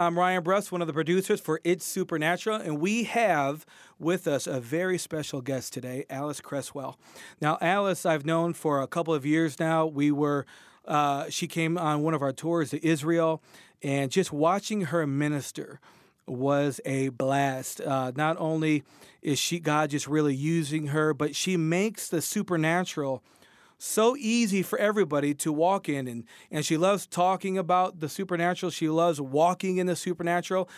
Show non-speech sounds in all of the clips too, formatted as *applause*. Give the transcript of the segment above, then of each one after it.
I'm Ryan Bruss, one of the producers for It's Supernatural, and we have with us a very special guest today, Alice Cresswell. Now, Alice, I've known for a couple of years now. We were, uh, she came on one of our tours to Israel, and just watching her minister was a blast. Uh, not only is she God just really using her, but she makes the supernatural so easy for everybody to walk in and and she loves talking about the supernatural. She loves walking in the supernatural.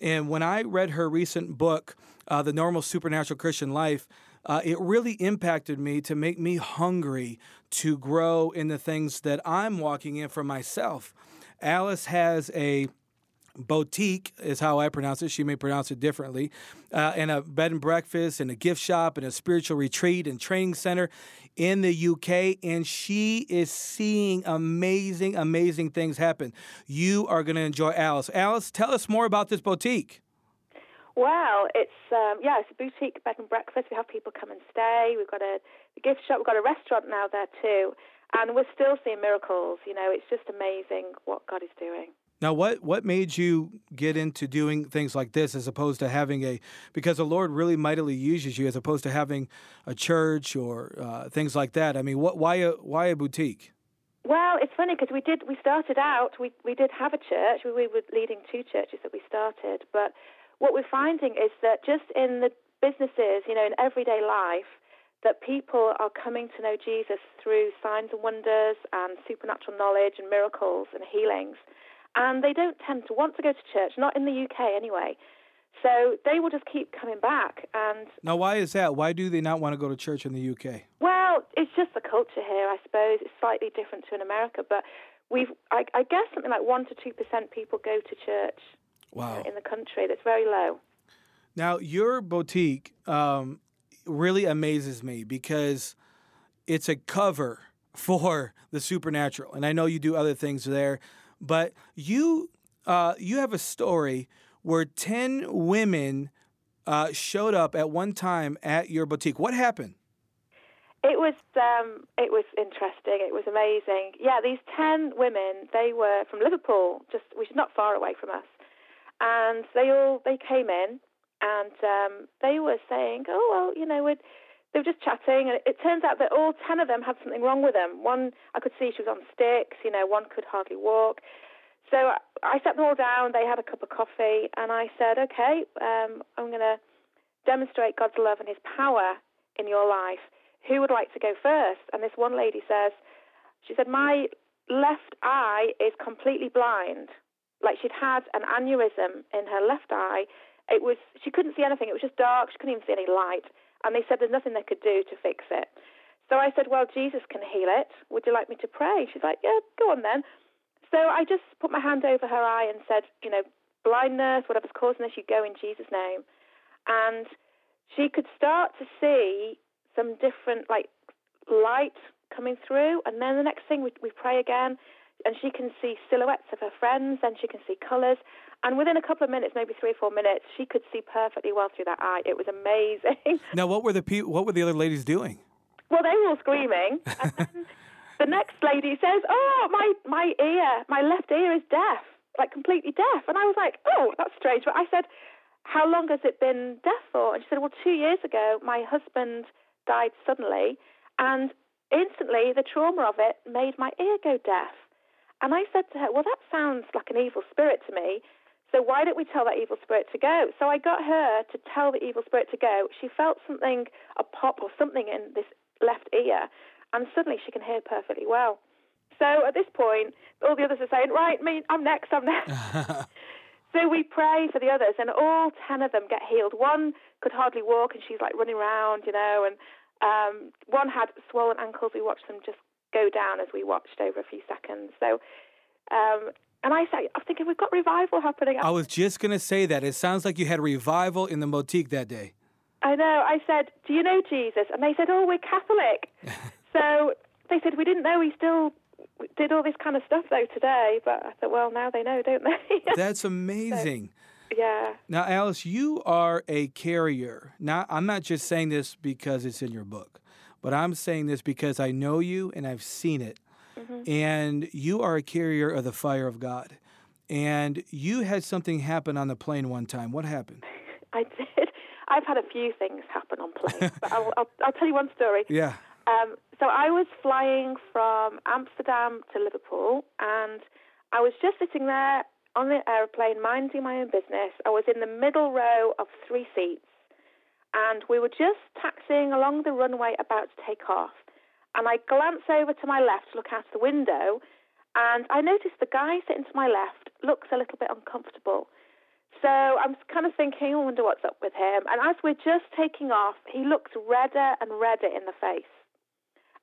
And when i read her recent book uh, the normal supernatural christian life uh, it really impacted me to make me hungry to grow in the things that i'm walking in for myself. Alice has a boutique is how I pronounce it. She may pronounce it differently. Uh, and a bed and breakfast and a gift shop and a spiritual retreat and training center in the UK. And she is seeing amazing, amazing things happen. You are going to enjoy Alice. Alice, tell us more about this boutique. Well, it's um, yeah, it's a boutique bed and breakfast. We have people come and stay. We've got a, a gift shop. We've got a restaurant now there too, and we're still seeing miracles. You know, it's just amazing what God is doing. Now, what what made you get into doing things like this as opposed to having a because the Lord really mightily uses you as opposed to having a church or uh, things like that? I mean, what why a why a boutique? Well, it's funny because we did we started out we we did have a church. We, we were leading two churches that we started, but what we're finding is that just in the businesses, you know, in everyday life, that people are coming to know Jesus through signs and wonders and supernatural knowledge and miracles and healings and they don't tend to want to go to church, not in the UK anyway. So they will just keep coming back. And now, why is that? Why do they not want to go to church in the UK? Well, it's just the culture here, I suppose. It's slightly different to in America, but we've, I, I guess, something like one to two percent people go to church. Wow. In the country, that's very low. Now, your boutique um, really amazes me because it's a cover *laughs* for the supernatural, and I know you do other things there. But you uh, you have a story where ten women uh, showed up at one time at your boutique. What happened? It was um, it was interesting. It was amazing. Yeah, these ten women. They were from Liverpool, just which is not far away from us, and they all they came in and um, they were saying, "Oh well, you know, we'd they were just chatting, and it turns out that all ten of them had something wrong with them. One, I could see she was on sticks, you know, one could hardly walk. So I sat them all down, they had a cup of coffee, and I said, okay, um, I'm going to demonstrate God's love and His power in your life. Who would like to go first? And this one lady says, she said, my left eye is completely blind. Like she'd had an aneurysm in her left eye. It was, she couldn't see anything. It was just dark. She couldn't even see any light. And they said there's nothing they could do to fix it. So I said, Well, Jesus can heal it. Would you like me to pray? She's like, Yeah, go on then. So I just put my hand over her eye and said, You know, blindness, whatever's causing this, you go in Jesus' name. And she could start to see some different, like, light coming through. And then the next thing, we, we pray again, and she can see silhouettes of her friends, then she can see colours. And within a couple of minutes, maybe three or four minutes, she could see perfectly well through that eye. It was amazing. *laughs* Now, what were the pe- what were the other ladies doing? Well, they were all screaming. *laughs* and then the next lady says, "Oh, my my ear, my left ear is deaf, like completely deaf." And I was like, "Oh, that's strange." But I said, "How long has it been deaf for?" And she said, "Well, two years ago, my husband died suddenly, and instantly the trauma of it made my ear go deaf." And I said to her, Well, that sounds like an evil spirit to me. So why don't we tell that evil spirit to go? So I got her to tell the evil spirit to go. She felt something, a pop or something in this left ear, and suddenly she can hear perfectly well. So at this point, all the others are saying, Right, me, I'm next, I'm next. *laughs* so we pray for the others, and all 10 of them get healed. One could hardly walk, and she's like running around, you know, and um, one had swollen ankles. We watched them just go down as we watched over a few seconds. So, um, and I say, I'm thinking we've got revival happening. I was just going to say that. It sounds like you had revival in the boutique that day. I know. I said, Do you know Jesus? And they said, Oh, we're Catholic. *laughs* so they said, We didn't know he still did all this kind of stuff, though, today. But I thought, Well, now they know, don't they? *laughs* That's amazing. So, yeah. Now, Alice, you are a carrier. Now, I'm not just saying this because it's in your book, but I'm saying this because I know you and I've seen it. Mm-hmm. And you are a carrier of the fire of God. and you had something happen on the plane one time. What happened? I did. *laughs* I've had a few things happen on planes, *laughs* but I'll, I'll, I'll, tell you one story. Yeah. Um, so I was flying from Amsterdam to Liverpool, and I was just sitting there on the aeroplane, minding my own business. I was in the middle row of three seats, and we were just taxiing along the runway about to take off. And I glance over to my left to look out the window, and I notice the guy sitting to my left looks a little bit uncomfortable. So I'm kind of thinking, oh, I wonder what's up with him. And as we're just taking off, he looks redder and redder in the face.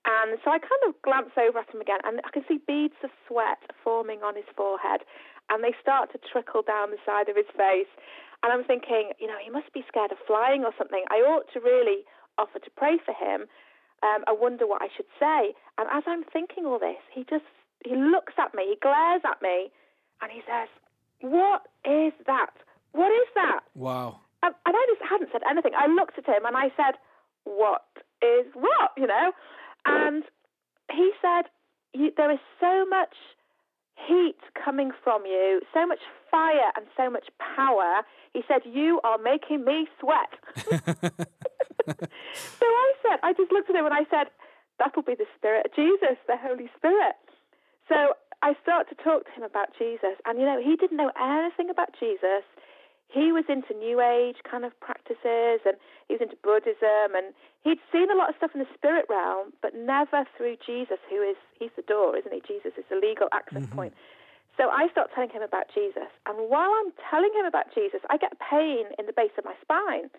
And so I kind of glance over at him again, and I can see beads of sweat forming on his forehead, and they start to trickle down the side of his face. And I'm thinking, you know, he must be scared of flying or something. I ought to really offer to pray for him. Um, I wonder what I should say. And as I'm thinking all this, he just he looks at me, he glares at me, and he says, "What is that? What is that?" Wow. And, and I just hadn't said anything. I looked at him and I said, "What is what?" You know. And he said, There is so much heat coming from you, so much fire and so much power. He said, You are making me sweat. *laughs* *laughs* so I said, I just looked at him and I said, That'll be the Spirit of Jesus, the Holy Spirit. So I start to talk to him about Jesus. And, you know, he didn't know anything about Jesus he was into New Age kind of practices and he was into Buddhism and he'd seen a lot of stuff in the spirit realm, but never through Jesus, who is, he's the door, isn't he? Jesus is the legal access mm-hmm. point. So I start telling him about Jesus. And while I'm telling him about Jesus, I get pain in the base of my spine.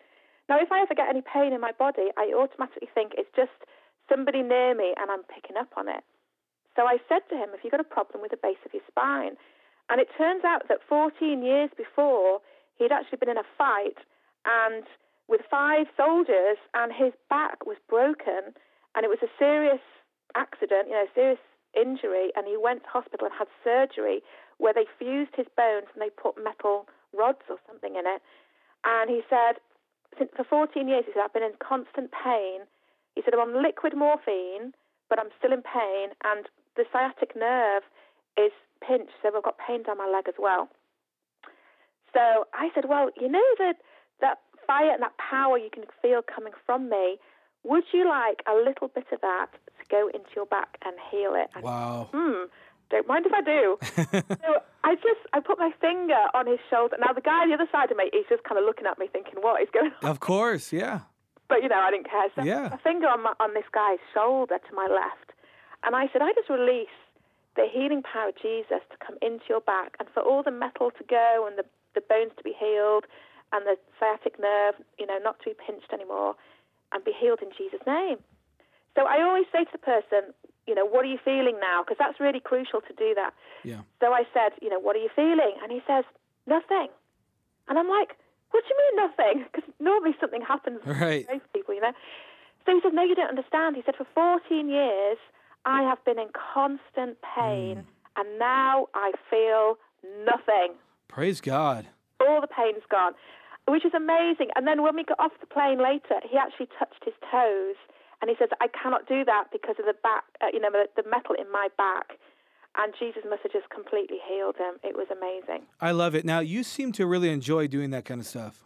Now, if I ever get any pain in my body, I automatically think it's just somebody near me and I'm picking up on it. So I said to him, Have you got a problem with the base of your spine? And it turns out that 14 years before, he'd actually been in a fight and with five soldiers, and his back was broken, and it was a serious accident, you know, serious injury, and he went to hospital and had surgery where they fused his bones and they put metal rods or something in it. And he said, for 14 years, he said, I've been in constant pain. He said, I'm on liquid morphine, but I'm still in pain, and the sciatic nerve is pinched, so I've got pain down my leg as well. So I said, well, you know that that fire and that power you can feel coming from me. Would you like a little bit of that to go into your back and heal it? And, wow. Hmm. Don't mind if I do. *laughs* so I just I put my finger on his shoulder. Now the guy on the other side of me, he's just kind of looking at me, thinking, "What is going on?" Of course, yeah. But you know, I didn't care. So yeah. a finger on my, on this guy's shoulder to my left, and I said, "I just release the healing power of Jesus to come into your back, and for all the metal to go and the the bones to be healed and the sciatic nerve, you know, not to be pinched anymore and be healed in Jesus' name. So I always say to the person, you know, what are you feeling now? Because that's really crucial to do that. Yeah. So I said, you know, what are you feeling? And he says, nothing. And I'm like, what do you mean nothing? Because normally something happens *laughs* right. most people, you know. So he said, no, you don't understand. He said, for 14 years, I have been in constant pain, mm. and now I feel nothing. Praise God. All the pain's gone, which is amazing. And then when we got off the plane later, he actually touched his toes and he says, I cannot do that because of the back, uh, you know, the, the metal in my back. And Jesus must have just completely healed him. It was amazing. I love it. Now, you seem to really enjoy doing that kind of stuff.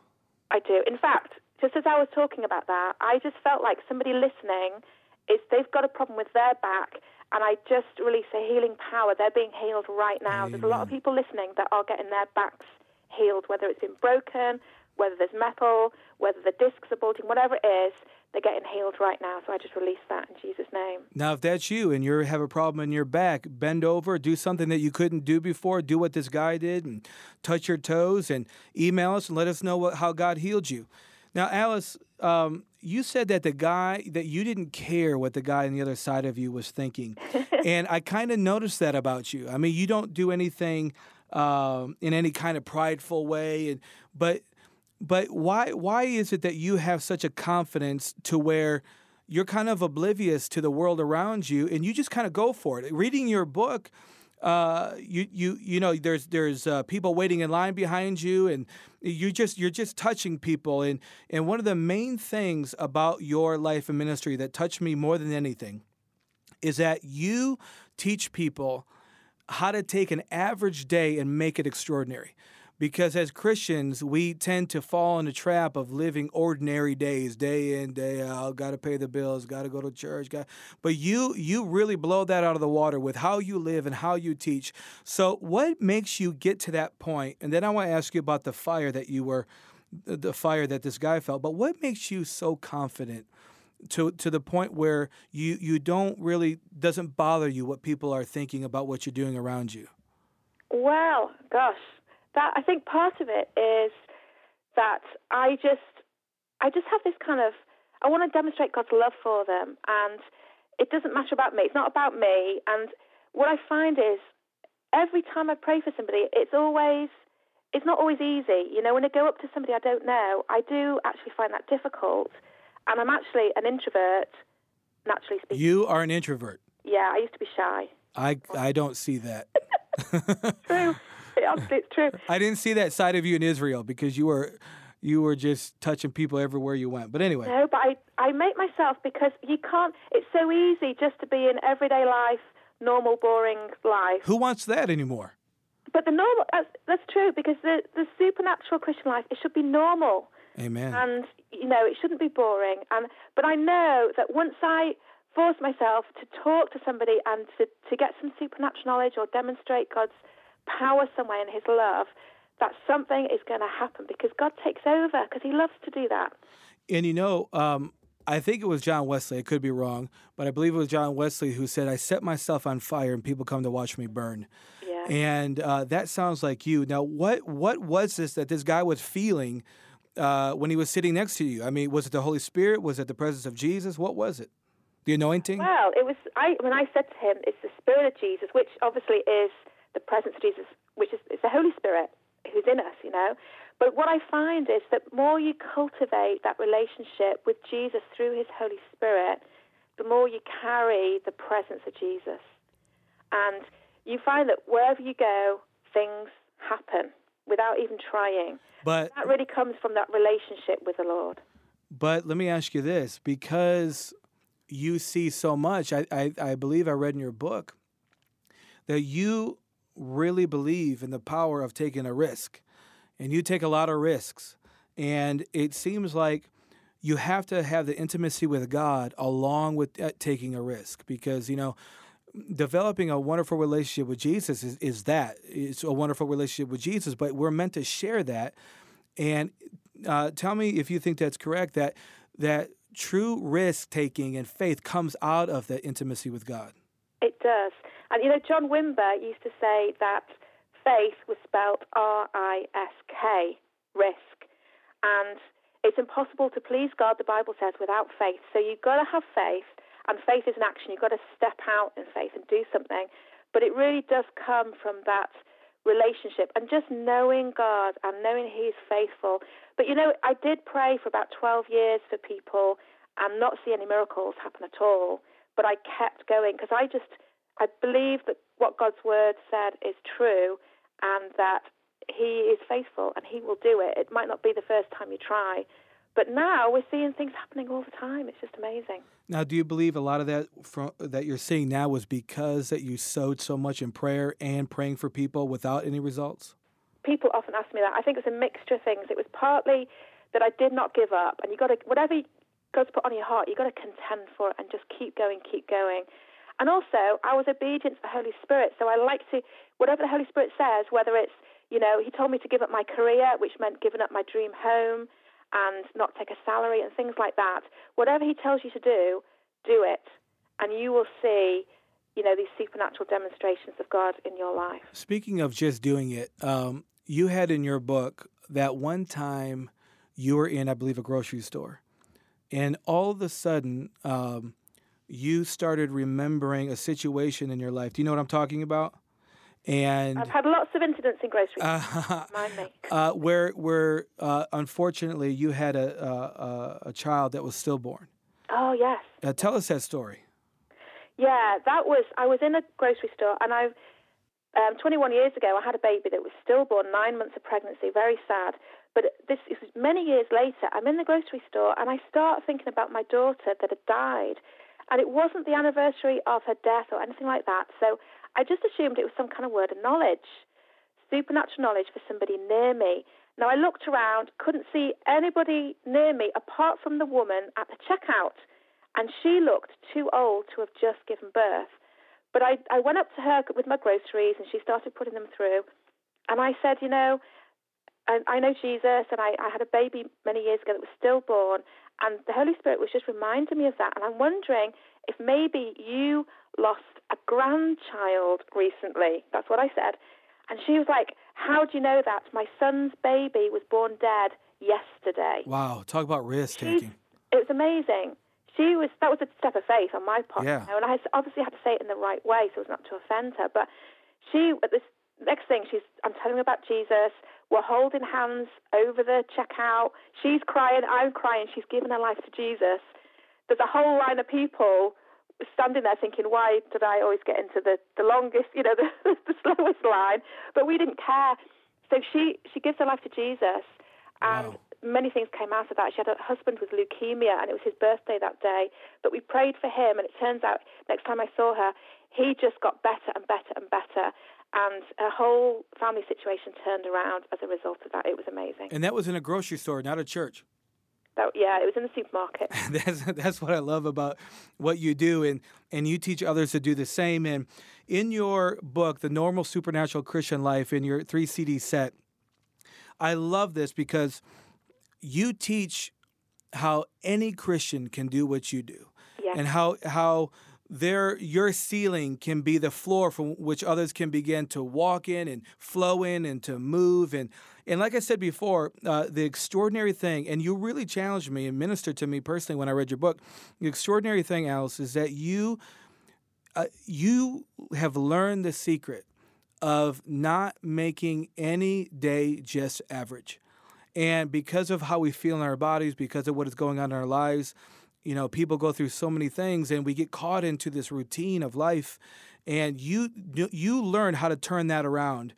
I do. In fact, just as I was talking about that, I just felt like somebody listening is they've got a problem with their back and I just release a healing power. They're being healed right now. Amen. There's a lot of people listening that are getting their backs healed, whether it's been broken, whether there's metal, whether the discs are bulging, whatever it is, they're getting healed right now. So I just release that in Jesus' name. Now, if that's you and you have a problem in your back, bend over, do something that you couldn't do before. Do what this guy did and touch your toes and email us and let us know what, how God healed you. Now, Alice, um, you said that the guy that you didn't care what the guy on the other side of you was thinking, *laughs* and I kind of noticed that about you. I mean, you don't do anything um, in any kind of prideful way, and but but why why is it that you have such a confidence to where you're kind of oblivious to the world around you, and you just kind of go for it? Reading your book uh, you you you know there's there's uh, people waiting in line behind you and you just you're just touching people and and one of the main things about your life and ministry that touched me more than anything is that you teach people how to take an average day and make it extraordinary. Because as Christians, we tend to fall in the trap of living ordinary days, day in, day out. Got to pay the bills, got to go to church. Got, but you you really blow that out of the water with how you live and how you teach. So, what makes you get to that point? And then I want to ask you about the fire that you were, the fire that this guy felt. But what makes you so confident? to to the point where you you don't really doesn't bother you what people are thinking about what you're doing around you? Well, gosh, that I think part of it is that I just I just have this kind of I want to demonstrate God's love for them, and it doesn't matter about me. It's not about me. And what I find is every time I pray for somebody, it's always it's not always easy. You know, when I go up to somebody I don't know, I do actually find that difficult. And I'm actually an introvert, naturally speaking. You are an introvert. Yeah, I used to be shy. I I don't see that. *laughs* true. *laughs* Honestly, it's true. I didn't see that side of you in Israel because you were you were just touching people everywhere you went. But anyway. No, but I, I make myself because you can't, it's so easy just to be in everyday life, normal, boring life. Who wants that anymore? But the normal, that's, that's true because the, the supernatural Christian life, it should be normal. Amen. And, you know, it shouldn't be boring. And But I know that once I force myself to talk to somebody and to, to get some supernatural knowledge or demonstrate God's power somewhere in his love, that something is going to happen because God takes over because he loves to do that. And you know, um, I think it was John Wesley. I could be wrong, but I believe it was John Wesley who said, "I set myself on fire, and people come to watch me burn." Yeah. And uh, that sounds like you. Now, what what was this that this guy was feeling uh, when he was sitting next to you? I mean, was it the Holy Spirit? Was it the presence of Jesus? What was it? The anointing? Well, it was. I when I said to him, "It's the Spirit of Jesus," which obviously is the presence of Jesus, which is it's the Holy Spirit who's in us, you know. But what I find is that more you cultivate that relationship with Jesus through his Holy Spirit, the more you carry the presence of Jesus. And you find that wherever you go, things happen without even trying. But that really comes from that relationship with the Lord. But let me ask you this because you see so much, I, I, I believe I read in your book that you really believe in the power of taking a risk. And you take a lot of risks. And it seems like you have to have the intimacy with God along with uh, taking a risk because, you know, developing a wonderful relationship with Jesus is, is that. It's a wonderful relationship with Jesus, but we're meant to share that. And uh, tell me if you think that's correct that that true risk taking and faith comes out of that intimacy with God. It does. And you know, John Wimber used to say that faith was spelled R I S K, risk. And it's impossible to please God, the Bible says, without faith. So you've got to have faith, and faith is an action. You've got to step out in faith and do something. But it really does come from that relationship and just knowing God and knowing He's faithful. But you know, I did pray for about 12 years for people and not see any miracles happen at all. But I kept going because I just I believe that what God's word said is true and that He is faithful and He will do it. It might not be the first time you try, but now we're seeing things happening all the time. It's just amazing. Now, do you believe a lot of that from, that you're seeing now was because that you sowed so much in prayer and praying for people without any results? People often ask me that. I think it's a mixture of things. It was partly that I did not give up, and you got to whatever God's put on your heart, you got to contend for it and just keep going, keep going. And also, I was obedient to the Holy Spirit. So I like to, whatever the Holy Spirit says, whether it's, you know, He told me to give up my career, which meant giving up my dream home and not take a salary and things like that. Whatever He tells you to do, do it. And you will see, you know, these supernatural demonstrations of God in your life. Speaking of just doing it, um, you had in your book that one time you were in, I believe, a grocery store. And all of a sudden, um, you started remembering a situation in your life. Do you know what I'm talking about? And I've had lots of incidents in grocery. Uh, *laughs* Mind me. Uh, where where uh, unfortunately you had a, a, a child that was stillborn. Oh yes. Uh, tell us that story. Yeah, that was. I was in a grocery store, and I, um, 21 years ago, I had a baby that was stillborn, nine months of pregnancy, very sad. But this is many years later. I'm in the grocery store, and I start thinking about my daughter that had died and it wasn't the anniversary of her death or anything like that. So I just assumed it was some kind of word of knowledge, supernatural knowledge for somebody near me. Now I looked around, couldn't see anybody near me apart from the woman at the checkout, and she looked too old to have just given birth. But I, I went up to her with my groceries and she started putting them through. And I said, you know, I, I know Jesus and I, I had a baby many years ago that was stillborn. And the Holy Spirit was just reminding me of that. And I'm wondering if maybe you lost a grandchild recently. That's what I said. And she was like, How do you know that? My son's baby was born dead yesterday. Wow. Talk about risk taking. It was amazing she was that was a step of faith on my part. Yeah. You know, and I obviously had to say it in the right way so as not to offend her. But she at this next thing she's I'm telling her about Jesus. We're holding hands over the checkout. She's crying, I'm crying. She's given her life to Jesus. There's a whole line of people standing there thinking, why did I always get into the, the longest, you know, *laughs* the, the slowest line? But we didn't care. So she, she gives her life to Jesus. And wow many things came out of that. She had a husband with leukemia, and it was his birthday that day. But we prayed for him, and it turns out next time I saw her, he just got better and better and better. And her whole family situation turned around as a result of that. It was amazing. And that was in a grocery store, not a church. That, yeah, it was in the supermarket. *laughs* that's that's what I love about what you do, and and you teach others to do the same. And in your book, The Normal Supernatural Christian Life, in your three CD set, I love this because you teach how any Christian can do what you do, yes. and how how their your ceiling can be the floor from which others can begin to walk in and flow in and to move and and like I said before, uh, the extraordinary thing, and you really challenged me and ministered to me personally when I read your book. The extraordinary thing, Alice, is that you uh, you have learned the secret of not making any day just average. And because of how we feel in our bodies, because of what is going on in our lives, you know, people go through so many things and we get caught into this routine of life. And you you learn how to turn that around.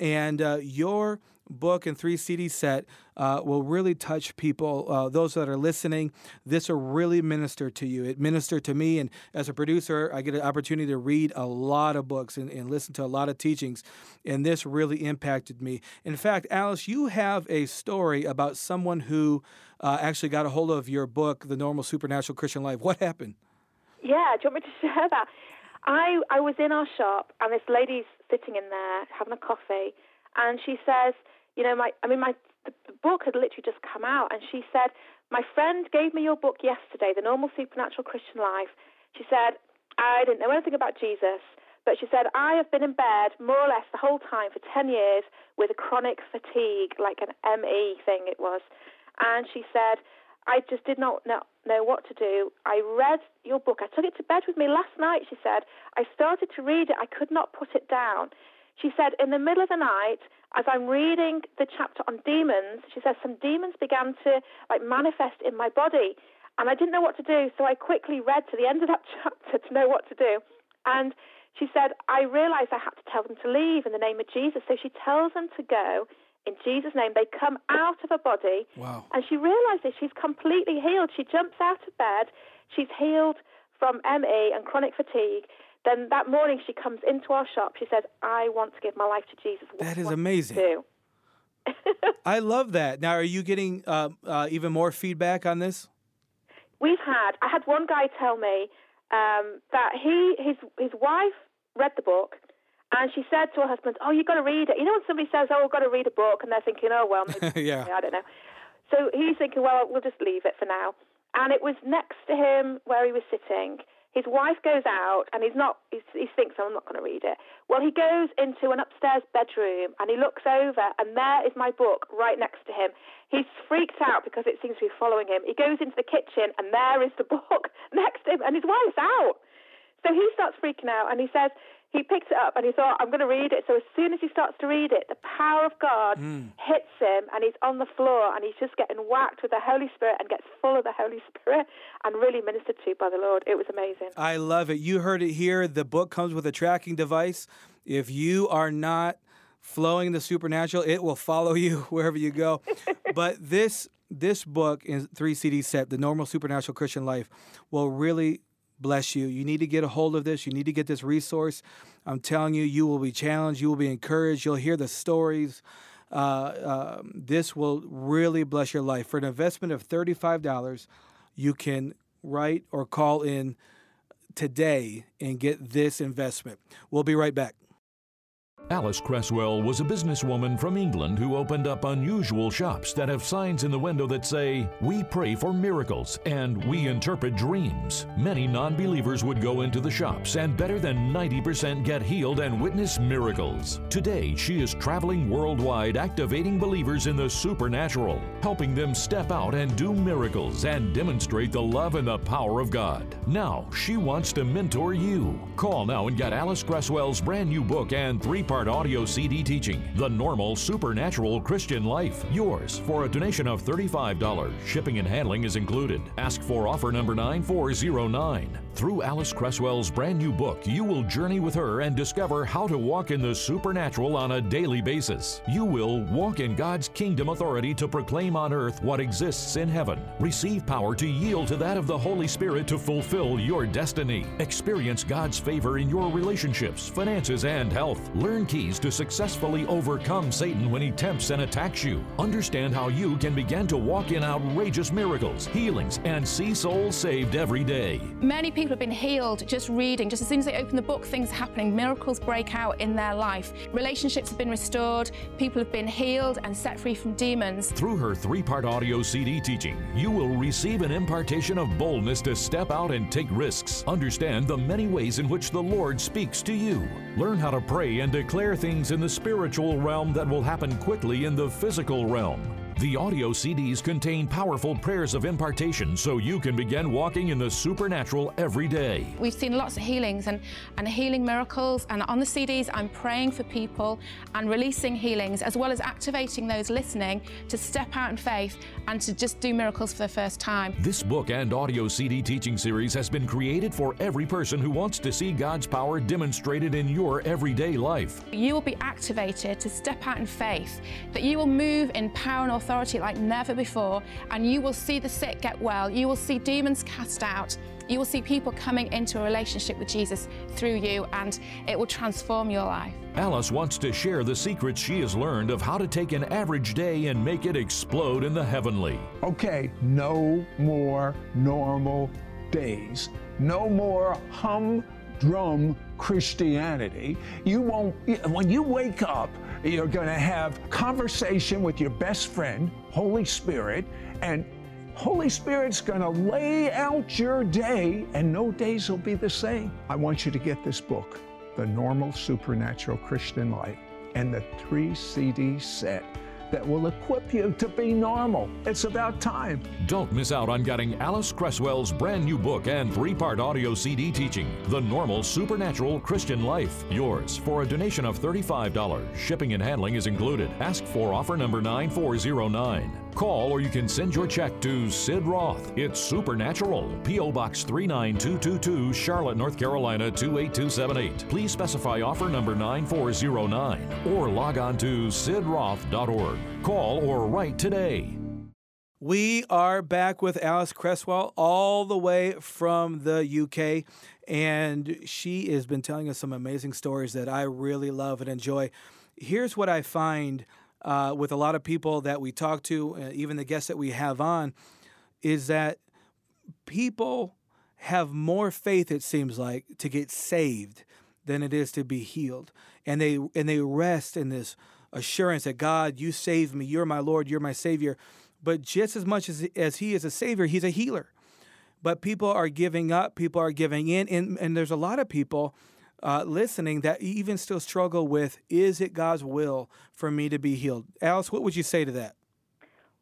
And uh, your book and three CD set uh, will really touch people, uh, those that are listening. This will really minister to you. It ministered to me, and as a producer, I get an opportunity to read a lot of books and, and listen to a lot of teachings, and this really impacted me. In fact, Alice, you have a story about someone who uh, actually got a hold of your book, The Normal Supernatural Christian Life. What happened? Yeah, do you want me to share that? I, I was in our shop, and this lady's sitting in there having a coffee, and she says, you know, my I mean, my the book had literally just come out, and she said, my friend gave me your book yesterday, The Normal Supernatural Christian Life. She said, I didn't know anything about Jesus. But she said, I have been in bed more or less the whole time for 10 years with a chronic fatigue, like an ME thing it was. And she said, I just did not know, know what to do. I read your book. I took it to bed with me last night, she said. I started to read it. I could not put it down. She said, in the middle of the night, as I'm reading the chapter on demons, she says some demons began to like manifest in my body, and I didn't know what to do. So I quickly read to the end of that *laughs* chapter to know what to do. And she said, I realized I had to tell them to leave in the name of Jesus. So she tells them to go in Jesus' name. They come out of her body. Wow. And she realizes she's completely healed. She jumps out of bed. She's healed from ME and chronic fatigue. Then that morning she comes into our shop. She says, I want to give my life to Jesus. What that is amazing. *laughs* I love that. Now, are you getting uh, uh, even more feedback on this? We've had. I had one guy tell me um, that he his his wife read the book, and she said to her husband, "Oh, you've got to read it." You know when somebody says, "Oh, I've got to read a book," and they're thinking, "Oh, well, maybe, *laughs* yeah, I don't know." So he's thinking, "Well, we'll just leave it for now." And it was next to him where he was sitting, his wife goes out and he's not, he's, he thinks, oh, I'm not going to read it. Well, he goes into an upstairs bedroom and he looks over and there is my book right next to him. He's freaked out because it seems to be following him. He goes into the kitchen and there is the *laughs* book next to him and his wife's out. So he starts freaking out and he says, he picked it up and he thought, I'm going to read it. So as soon as he starts to read it, the power of God mm. hits him and he's on the floor and he's just getting whacked with the Holy Spirit and gets full of the Holy *laughs* Spirit and really ministered to by the Lord. It was amazing. I love it. You heard it here. The book comes with a tracking device. If you are not flowing the supernatural, it will follow you *laughs* wherever you go. *laughs* but this this book in three CD set, The Normal Supernatural Christian Life, will really bless you. You need to get a hold of this. You need to get this resource. I'm telling you, you will be challenged. You will be encouraged. You'll hear the stories. Uh, uh, this will really bless your life. For an investment of $35, you can write or call in today and get this investment. We'll be right back. Alice Cresswell was a businesswoman from England who opened up unusual shops that have signs in the window that say, We pray for miracles and we interpret dreams. Many non believers would go into the shops and better than 90% get healed and witness miracles. Today, she is traveling worldwide, activating believers in the supernatural, helping them step out and do miracles and demonstrate the love and the power of God. Now, she wants to mentor you. Call now and get Alice Cresswell's brand new book and three part part audio CD teaching, The Normal Supernatural Christian Life. Yours for a donation of $35. Shipping and handling is included. Ask for offer number 9409. Through Alice Cresswell's brand new book, you will journey with her and discover how to walk in the supernatural on a daily basis. You will walk in God's kingdom authority to proclaim on earth what exists in heaven. Receive power to yield to that of the Holy Spirit to fulfill your destiny. Experience God's favor in your relationships, finances, and health. Learn keys to successfully overcome Satan when he tempts and attacks you. Understand how you can begin to walk in outrageous miracles, healings, and see souls saved every day. Many people have been healed just reading. Just as soon as they open the book, things are happening. Miracles break out in their life. Relationships have been restored. People have been healed and set free from demons. Through her three part audio CD teaching, you will receive an impartation of boldness to step out and take risks. Understand the many ways in which the Lord speaks to you. Learn how to pray and declare things in the spiritual realm that will happen quickly in the physical realm. The audio CDs contain powerful prayers of impartation so you can begin walking in the supernatural every day. We've seen lots of healings and, and healing miracles, and on the CDs, I'm praying for people and releasing healings, as well as activating those listening to step out in faith and to just do miracles for the first time. This book and audio CD teaching series has been created for every person who wants to see God's power demonstrated in your everyday life. You will be activated to step out in faith, that you will move in power and authority like never before, and you will see the sick get well. You will see demons cast out. You will see people coming into a relationship with Jesus through you, and it will transform your life. Alice wants to share the secrets she has learned of how to take an average day and make it explode in the heavenly. Okay, no more normal days. No more humdrum Christianity. You won't, when you wake up, you're going to have conversation with your best friend, Holy Spirit, and Holy Spirit's going to lay out your day, and no days will be the same. I want you to get this book, The Normal Supernatural Christian Life, and the three CD set that will equip you to be normal. It's about time. Don't miss out on getting Alice Cresswell's brand new book and three part audio CD teaching, The Normal Supernatural Christian Life. Yours for a donation of $35. Shipping and handling is included. Ask for offer number 9409. Call or you can send your check to Sid Roth. It's Supernatural. P.O. Box 39222, Charlotte, North Carolina 28278. Please specify offer number 9409 or log on to sidroth.org. Call or write today. We are back with Alice Cresswell all the way from the UK, and she has been telling us some amazing stories that I really love and enjoy. Here's what I find uh, with a lot of people that we talk to, uh, even the guests that we have on, is that people have more faith, it seems like, to get saved than it is to be healed. And they and they rest in this assurance that God, you saved me, you're my Lord, you're my Savior. But just as much as, as He is a Savior, He's a healer. But people are giving up, people are giving in, and, and there's a lot of people uh, listening that even still struggle with is it God's will for me to be healed? Alice, what would you say to that?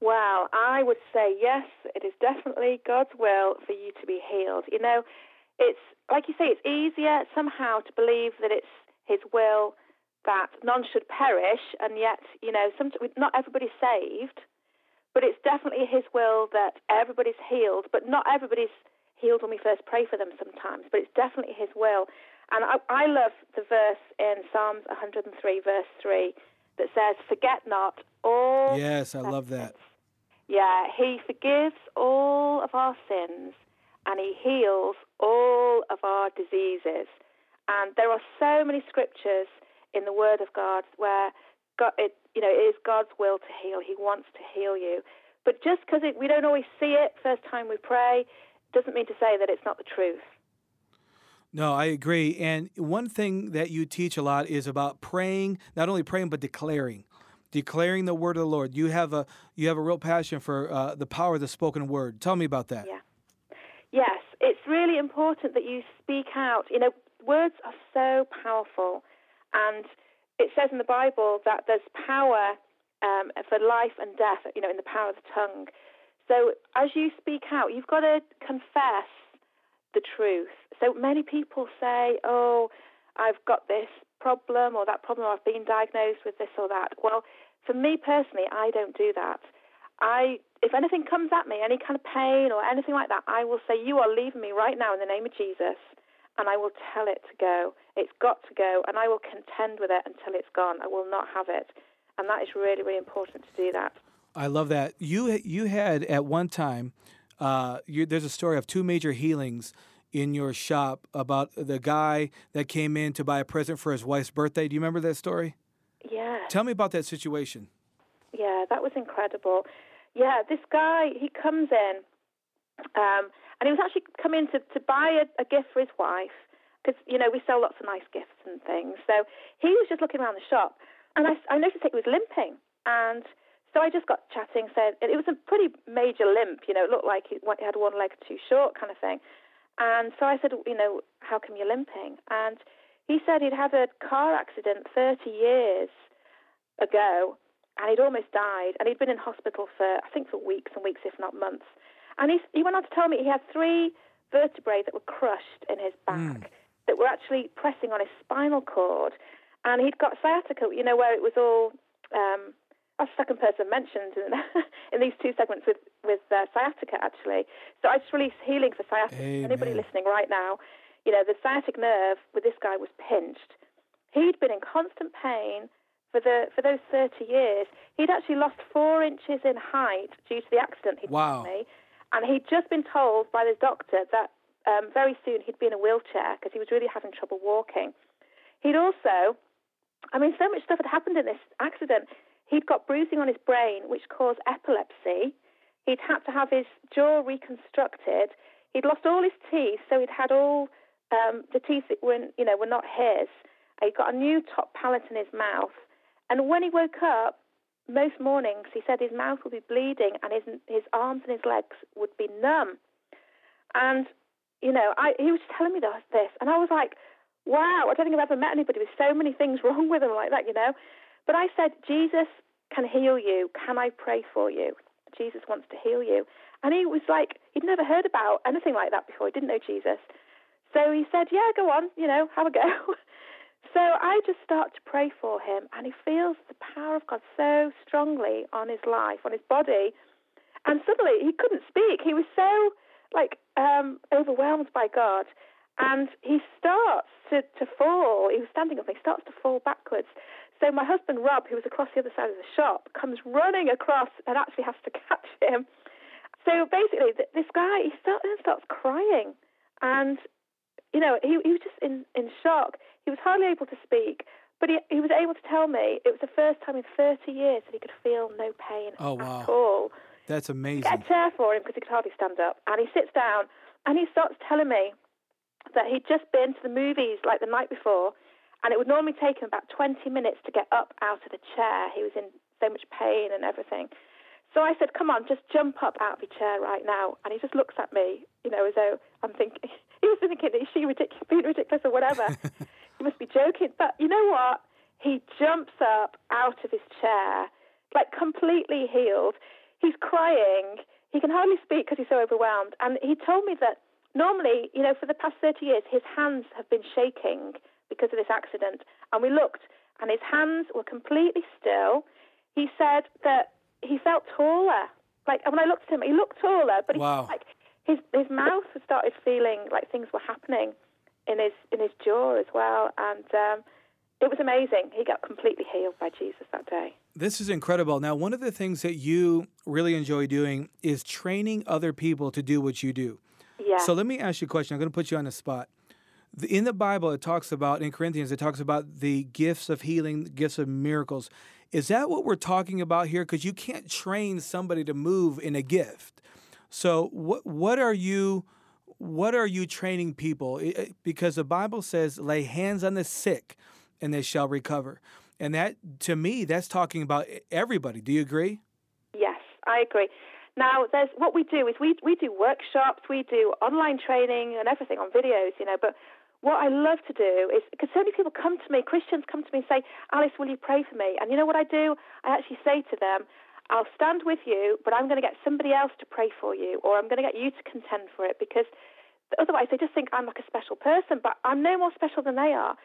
Well, I would say yes, it is definitely God's will for you to be healed. You know, it's like you say, it's easier somehow to believe that it's His will that none should perish, and yet, you know, some, not everybody's saved, but it's definitely His will that everybody's healed, but not everybody's healed when we first pray for them sometimes, but it's definitely His will. And I, I love the verse in Psalms 103, verse 3, that says, Forget not all. Yes, I love that. Yeah, He forgives all of our sins and He heals all of our diseases. And there are so many scriptures in the Word of God where God, it, you know, it is God's will to heal. He wants to heal you. But just because we don't always see it first time we pray, doesn't mean to say that it's not the truth. No, I agree. And one thing that you teach a lot is about praying, not only praying but declaring, declaring the word of the Lord. You have a you have a real passion for uh, the power of the spoken word. Tell me about that. Yeah. Yes, it's really important that you speak out. You know, words are so powerful, and it says in the Bible that there's power um, for life and death. You know, in the power of the tongue. So as you speak out, you've got to confess the truth. So many people say, "Oh, I've got this problem or that problem, or I've been diagnosed with this or that." Well, for me personally, I don't do that. I, if anything comes at me, any kind of pain or anything like that, I will say, "You are leaving me right now in the name of Jesus," and I will tell it to go. It's got to go, and I will contend with it until it's gone. I will not have it, and that is really, really important to do that. I love that. You you had at one time uh, you, there's a story of two major healings in your shop about the guy that came in to buy a present for his wife's birthday. Do you remember that story? Yeah. Tell me about that situation. Yeah, that was incredible. Yeah, this guy, he comes in, um, and he was actually coming to, to buy a, a gift for his wife, because, you know, we sell lots of nice gifts and things. So he was just looking around the shop, and I, I noticed that he was limping. And so I just got chatting, said it was a pretty major limp, you know, it looked like he had one leg too short kind of thing. And so I said, you know, how come you're limping? And he said he'd had a car accident 30 years ago and he'd almost died and he'd been in hospital for, I think, for weeks and weeks, if not months. And he, he went on to tell me he had three vertebrae that were crushed in his back mm. that were actually pressing on his spinal cord. And he'd got sciatica, you know, where it was all um, a second person mentioned in, *laughs* in these two segments with with uh, sciatica actually. So I just released healing for sciatica. Amen. Anybody listening right now, you know the sciatic nerve with this guy was pinched. He'd been in constant pain for the for those 30 years. He'd actually lost four inches in height due to the accident he'd wow. me, and he'd just been told by the doctor that um, very soon he'd be in a wheelchair because he was really having trouble walking. He'd also, I mean, so much stuff had happened in this accident. He'd got bruising on his brain, which caused epilepsy. He'd had to have his jaw reconstructed. He'd lost all his teeth, so he'd had all um, the teeth that were, you know, were not his. He got a new top palate in his mouth. And when he woke up, most mornings he said his mouth would be bleeding and his his arms and his legs would be numb. And you know, I, he was telling me this, and I was like, "Wow! I don't think I've ever met anybody with so many things *laughs* wrong with them like that." You know, but I said, Jesus can heal you. Can I pray for you? Jesus wants to heal you. And he was like, he'd never heard about anything like that before. He didn't know Jesus. So he said, Yeah, go on, you know, have a go. *laughs* so I just start to pray for him, and he feels the power of God so strongly on his life, on his body. And suddenly he couldn't speak. He was so like um, overwhelmed by God. And he starts to, to fall. He was standing up, he starts to fall backwards. So my husband Rob, who was across the other side of the shop, comes running across and actually has to catch him. So basically, this guy he starts, starts crying, and you know he, he was just in, in shock. He was hardly able to speak, but he, he was able to tell me it was the first time in 30 years that he could feel no pain oh, wow. at all. That's amazing. Get a chair for him because he could hardly stand up, and he sits down and he starts telling me that he'd just been to the movies like the night before and it would normally take him about 20 minutes to get up out of the chair. He was in so much pain and everything. So I said, "Come on, just jump up out of your chair right now." And he just looks at me, you know, as though I'm thinking *laughs* he was thinking, "Is she ridiculous, being ridiculous or whatever?" *laughs* he must be joking. But you know what? He jumps up out of his chair, like completely healed. He's crying. He can hardly speak because he's so overwhelmed. And he told me that normally, you know, for the past 30 years, his hands have been shaking because of this accident. And we looked, and his hands were completely still. He said that he felt taller. Like when I looked at him, he looked taller, but wow. he, like his his mouth started feeling like things were happening in his in his jaw as well, and um, it was amazing. He got completely healed by Jesus that day. This is incredible. Now, one of the things that you really enjoy doing is training other people to do what you do. Yeah. So let me ask you a question. I'm going to put you on the spot. In the Bible, it talks about, in Corinthians, it talks about the gifts of healing, gifts of miracles. Is that what we're talking about here? Because you can't train somebody to move in a gift. So what what are you what are you training people? Because the Bible says, "Lay hands on the sick, and they shall recover." And that, to me, that's talking about everybody. Do you agree? Yes, I agree. Now, there's what we do is we we do workshops, we do online training and everything on videos, you know. But what I love to do is because so many people come to me, Christians come to me and say, "Alice, will you pray for me?" And you know what I do? I actually say to them, "I'll stand with you, but I'm going to get somebody else to pray for you, or I'm going to get you to contend for it because otherwise they just think I'm like a special person, but I'm no more special than they are."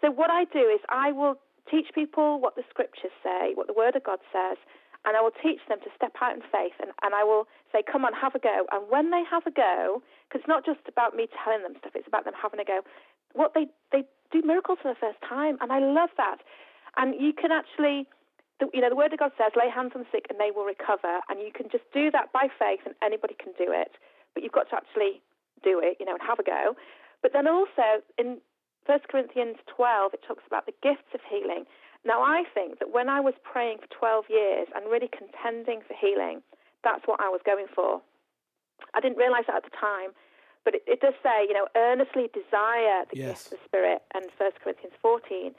So what I do is I will teach people what the scriptures say, what the Word of God says, and I will teach them to step out in faith. And, and I will say, come on, have a go. And when they have a go, because it's not just about me telling them stuff, it's about them having a go, what they, they do miracles for the first time. And I love that. And you can actually, the, you know, the Word of God says, lay hands on the sick and they will recover. And you can just do that by faith and anybody can do it. But you've got to actually do it, you know, and have a go. But then also in 1 Corinthians 12, it talks about the gifts of healing. Now, I think that when I was praying for 12 years and really contending for healing, that's what I was going for. I didn't realize that at the time, but it, it does say, you know, earnestly desire the Yes. gifts of the Spirit, and 1 Corinthians 14.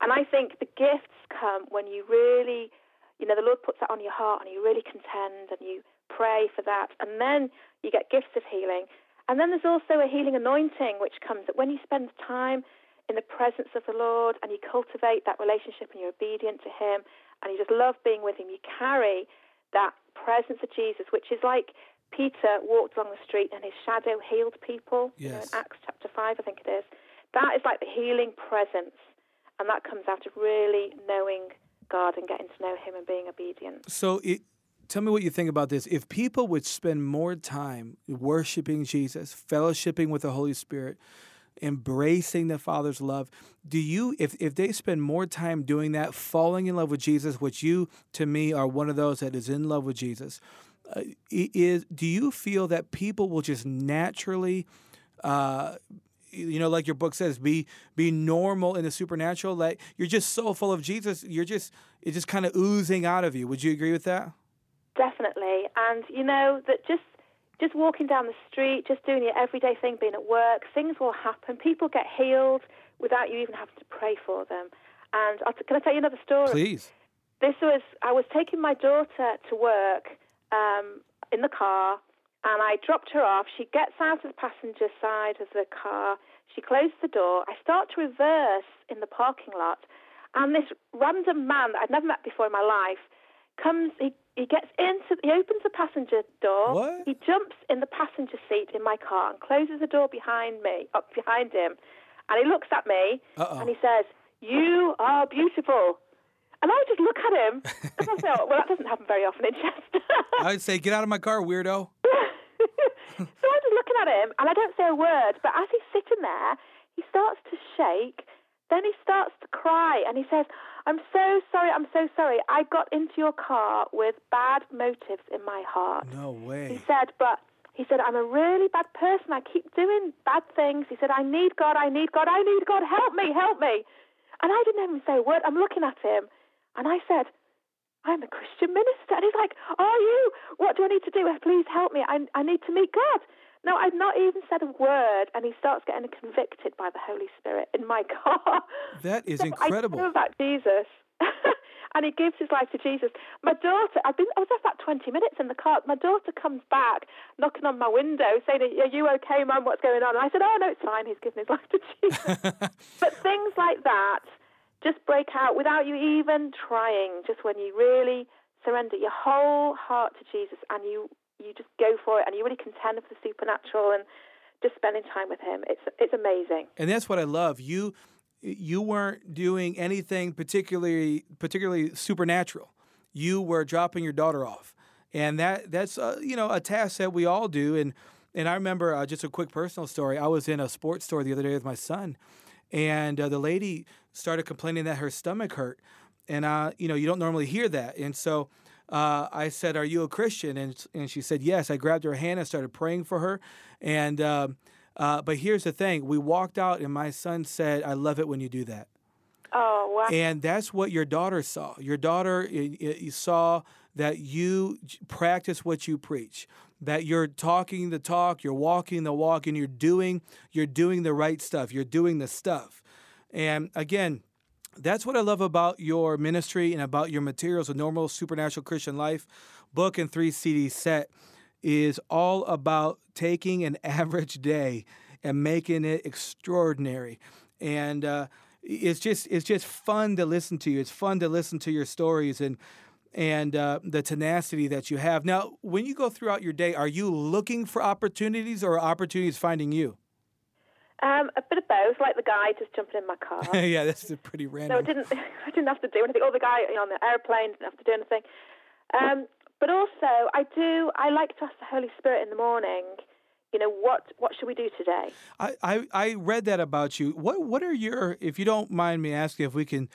And I think the gifts come when you really, you know, the Lord puts that on your heart and you really contend and you pray for that, and then you get gifts of healing. And then there's also a healing anointing which comes that when you spend time in the presence of the Lord and you cultivate that relationship and you're obedient to Him and you just love being with Him, you carry that presence of Jesus, which is like Peter walked along the street and his shadow healed people. You know, Yes. Acts chapter 5, I think it is. That is like the healing presence. And that comes out of really knowing God and getting to know Him and being obedient. So, it, tell me what you think about this. If people would spend more time worshiping Jesus, fellowshipping with the Holy Spirit, embracing the Father's love, do you, if, if they spend more time doing that, falling in love with Jesus, which you, to me, are one of those that is in love with Jesus, uh, is do you feel that people will just naturally uh, you know, like your book says, be be normal in the supernatural. Like you're just so full of Jesus, you're just it's just kind of oozing out of you. Would you agree with that? Definitely. And you know that just just walking down the street, just doing your everyday thing, being at work, things will happen. People get healed without you even having to pray for them. And I'll t- can I tell you another story? Please. This was I was taking my daughter to work um, in the car, and I dropped her off. She gets out of the passenger side of the car. She closes the door. I start to reverse in the parking lot, and this random man that I'd never met before in my life comes. He he gets into. He opens the passenger door. What? He jumps in the passenger seat in my car and closes the door behind me, up behind him, and he looks at me Uh-oh. and he says, "You are beautiful." And I just look at him and I say, oh, well, that doesn't happen very often in Chester. *laughs* I'd say, get out of my car, weirdo. *laughs* so I'm just looking at him and I don't say a word, but as he's sitting there, he starts to shake. Then he starts to cry and he says, I'm so sorry, I'm so sorry. I got into your car with bad motives in my heart. No way. He said, but he said, I'm a really bad person. I keep doing bad things. He said, I need God, I need God, I need God. Help me, help me. And I didn't even say a word. I'm looking at him and I said, I'm a Christian minister. And he's like, Are you? What do I need to do? Please help me. I, I need to meet God. No, I'd not even said a word. And he starts getting convicted by the Holy Spirit in my *laughs* car. That is So incredible. I about Jesus. *laughs* and he gives his life to Jesus. My daughter, I've been, I was there about 20 minutes in the car. My daughter comes back, knocking on my window, saying, Are you okay, Mum? What's going on? And I said, Oh, no, it's fine. He's given his *laughs* life to Jesus. but things like that just break out without you even trying, just when you really surrender your whole heart to Jesus and you, you just go for it and you really contend for the supernatural and just spending time with him. It's, it's amazing. And that's what I love. You you weren't doing anything particularly particularly supernatural. You were dropping your daughter off, and that that's uh, you know a task that we all do. And and I remember uh, just a quick personal story. I was in a sports store the other day with my son, and uh, the lady started complaining that her stomach hurt, and uh, you know you don't normally hear that, and so. uh, I said, "Are you a Christian?" And and she said, "Yes." I grabbed her hand and started praying for her. And uh, uh, but here's the thing: we walked out, and my son said, "I love it when you do that." Oh wow! And that's what your daughter saw. Your daughter you saw that you practice what you preach that you're talking the talk, you're walking the walk, and you're doing you're doing the right stuff. You're doing the stuff. And again, that's what I love about your ministry and about your materials. A normal supernatural Christian life book and three CD set is all about taking an *laughs* average day and making it extraordinary. And uh, it's just it's just fun to listen to you. It's fun to listen to your stories and and uh, the tenacity that you have. Now, when you go throughout your day, are you looking for opportunities or opportunities finding you? Um, a bit of both, like the guy just jumping in my car. *laughs* yeah, that's a pretty random. No, I didn't. *laughs* I didn't have to do anything. Or the guy you know, on the airplane didn't have to do anything. Um, but also, I do. I like to ask the Holy Spirit in the morning. You know what? What should we do today? I, I, I read that about you. What What are your? If you don't mind me asking, if we can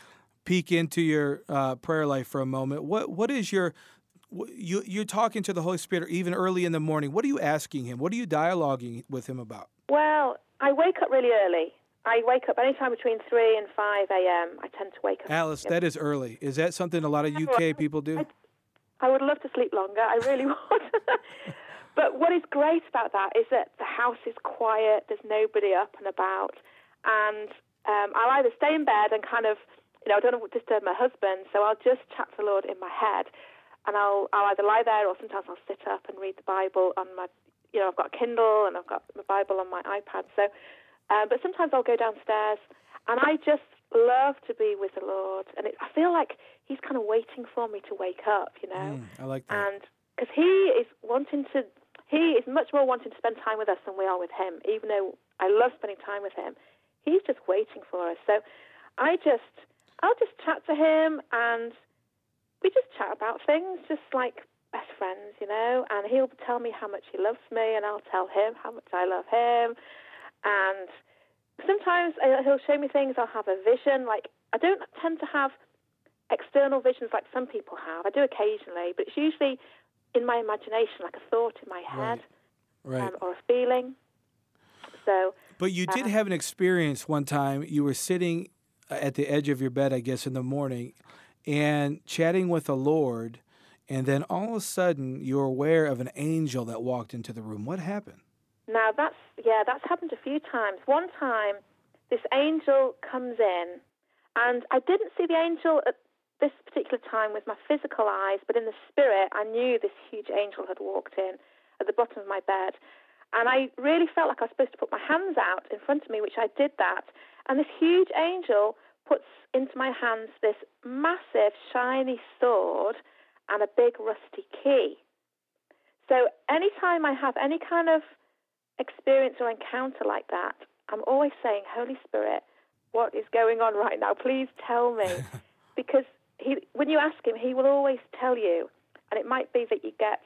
peek into your uh, prayer life for a moment. What what is your you you're talking to the Holy Spirit even early in the morning. What are you asking him? What are you dialoguing with him about? Well, I wake up really early. I wake up anytime between three and five a.m. I tend to wake up. Alice, that is early. Is that something a lot of UK people do? I, I would love to sleep longer. I really *laughs* would. *laughs* but what is great about that is that the house is quiet. There's nobody up and about, and um, I'll either stay in bed and kind of you know, I don't want to disturb my husband, so I'll just chat to the Lord in my head, and I'll I'll either lie there or sometimes I'll sit up and read the Bible on my, you know, I've got a Kindle and I've got the Bible on my iPad. So, uh, but sometimes I'll go downstairs, and I just love to be with the Lord, and it, I feel like He's kind of waiting for me to wake up, you know. Mm, I like that. And because He is wanting to, He is much more wanting to spend time with us than we are with Him. Even though I love spending time with Him, He's just waiting for us. So, I just I'll just chat to him and we just chat about things, just like best friends, you know. And he'll tell me how much he loves me, and I'll tell him how much I love him. And sometimes uh, he'll show me things. I'll have a vision. Like I don't tend to have external visions like some people have. I do occasionally, but it's usually in my imagination, like a thought in my head, right. Right. Um, or a feeling. So. But you did uh, have an experience one time. You were sitting at the edge of your bed, I guess, in the morning, and chatting with the Lord, and then all of a sudden you're aware of an angel that walked into the room. What happened? Now that's yeah, that's happened a few times. One time, this angel comes in, and I didn't see the angel at this particular time with my physical eyes, but in the spirit, I knew this huge angel had walked in at the bottom of my bed. And I really felt like I was supposed to put my hands out in front of me, which I did that. And this huge angel puts into my hands this massive, shiny sword and a big rusty key. So anytime I have any kind of experience or encounter like that, I'm always saying, Holy Spirit, what is going on right now? Please tell me. *laughs* because he, when you ask him, he will always tell you. And it might be that you get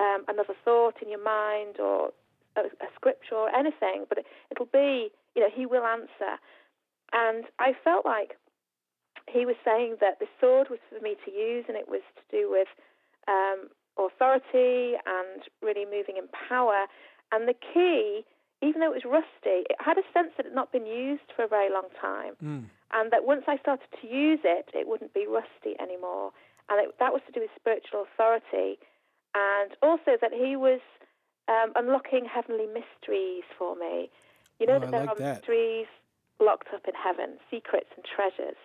um, another thought in your mind or a, a scripture or anything, but it, it'll be, you know, he will answer. And I felt like he was saying that the sword was for me to use, and it was to do with um, authority and really moving in power. And the key, even though it was rusty, it had a sense that it had not been used for a very long time, mm. and that once I started to use it, it wouldn't be rusty anymore. And it, that was to do with spiritual authority, and also that he was um, unlocking heavenly mysteries for me. You know oh, that there like are that. mysteries locked up in heaven, secrets and treasures.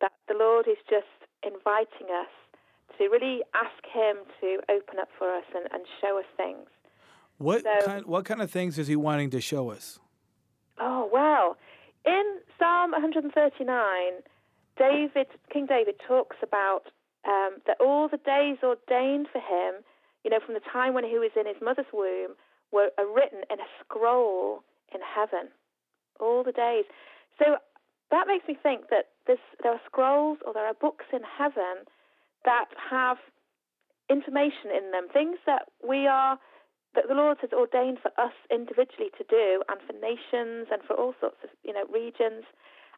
That the Lord is just inviting us to really ask Him to open up for us and, and show us things. What so, kind? What kind of things is He wanting to show us? Oh well, in Psalm 139, David, King David, talks about um, that all the days ordained for him you know, from the time when he was in his mother's womb, were written in a scroll in heaven, all the days. So that makes me think that there are scrolls or there are books in heaven that have information in them, things that we are, that the Lord has ordained for us individually to do, and for nations and for all sorts of, you know, regions.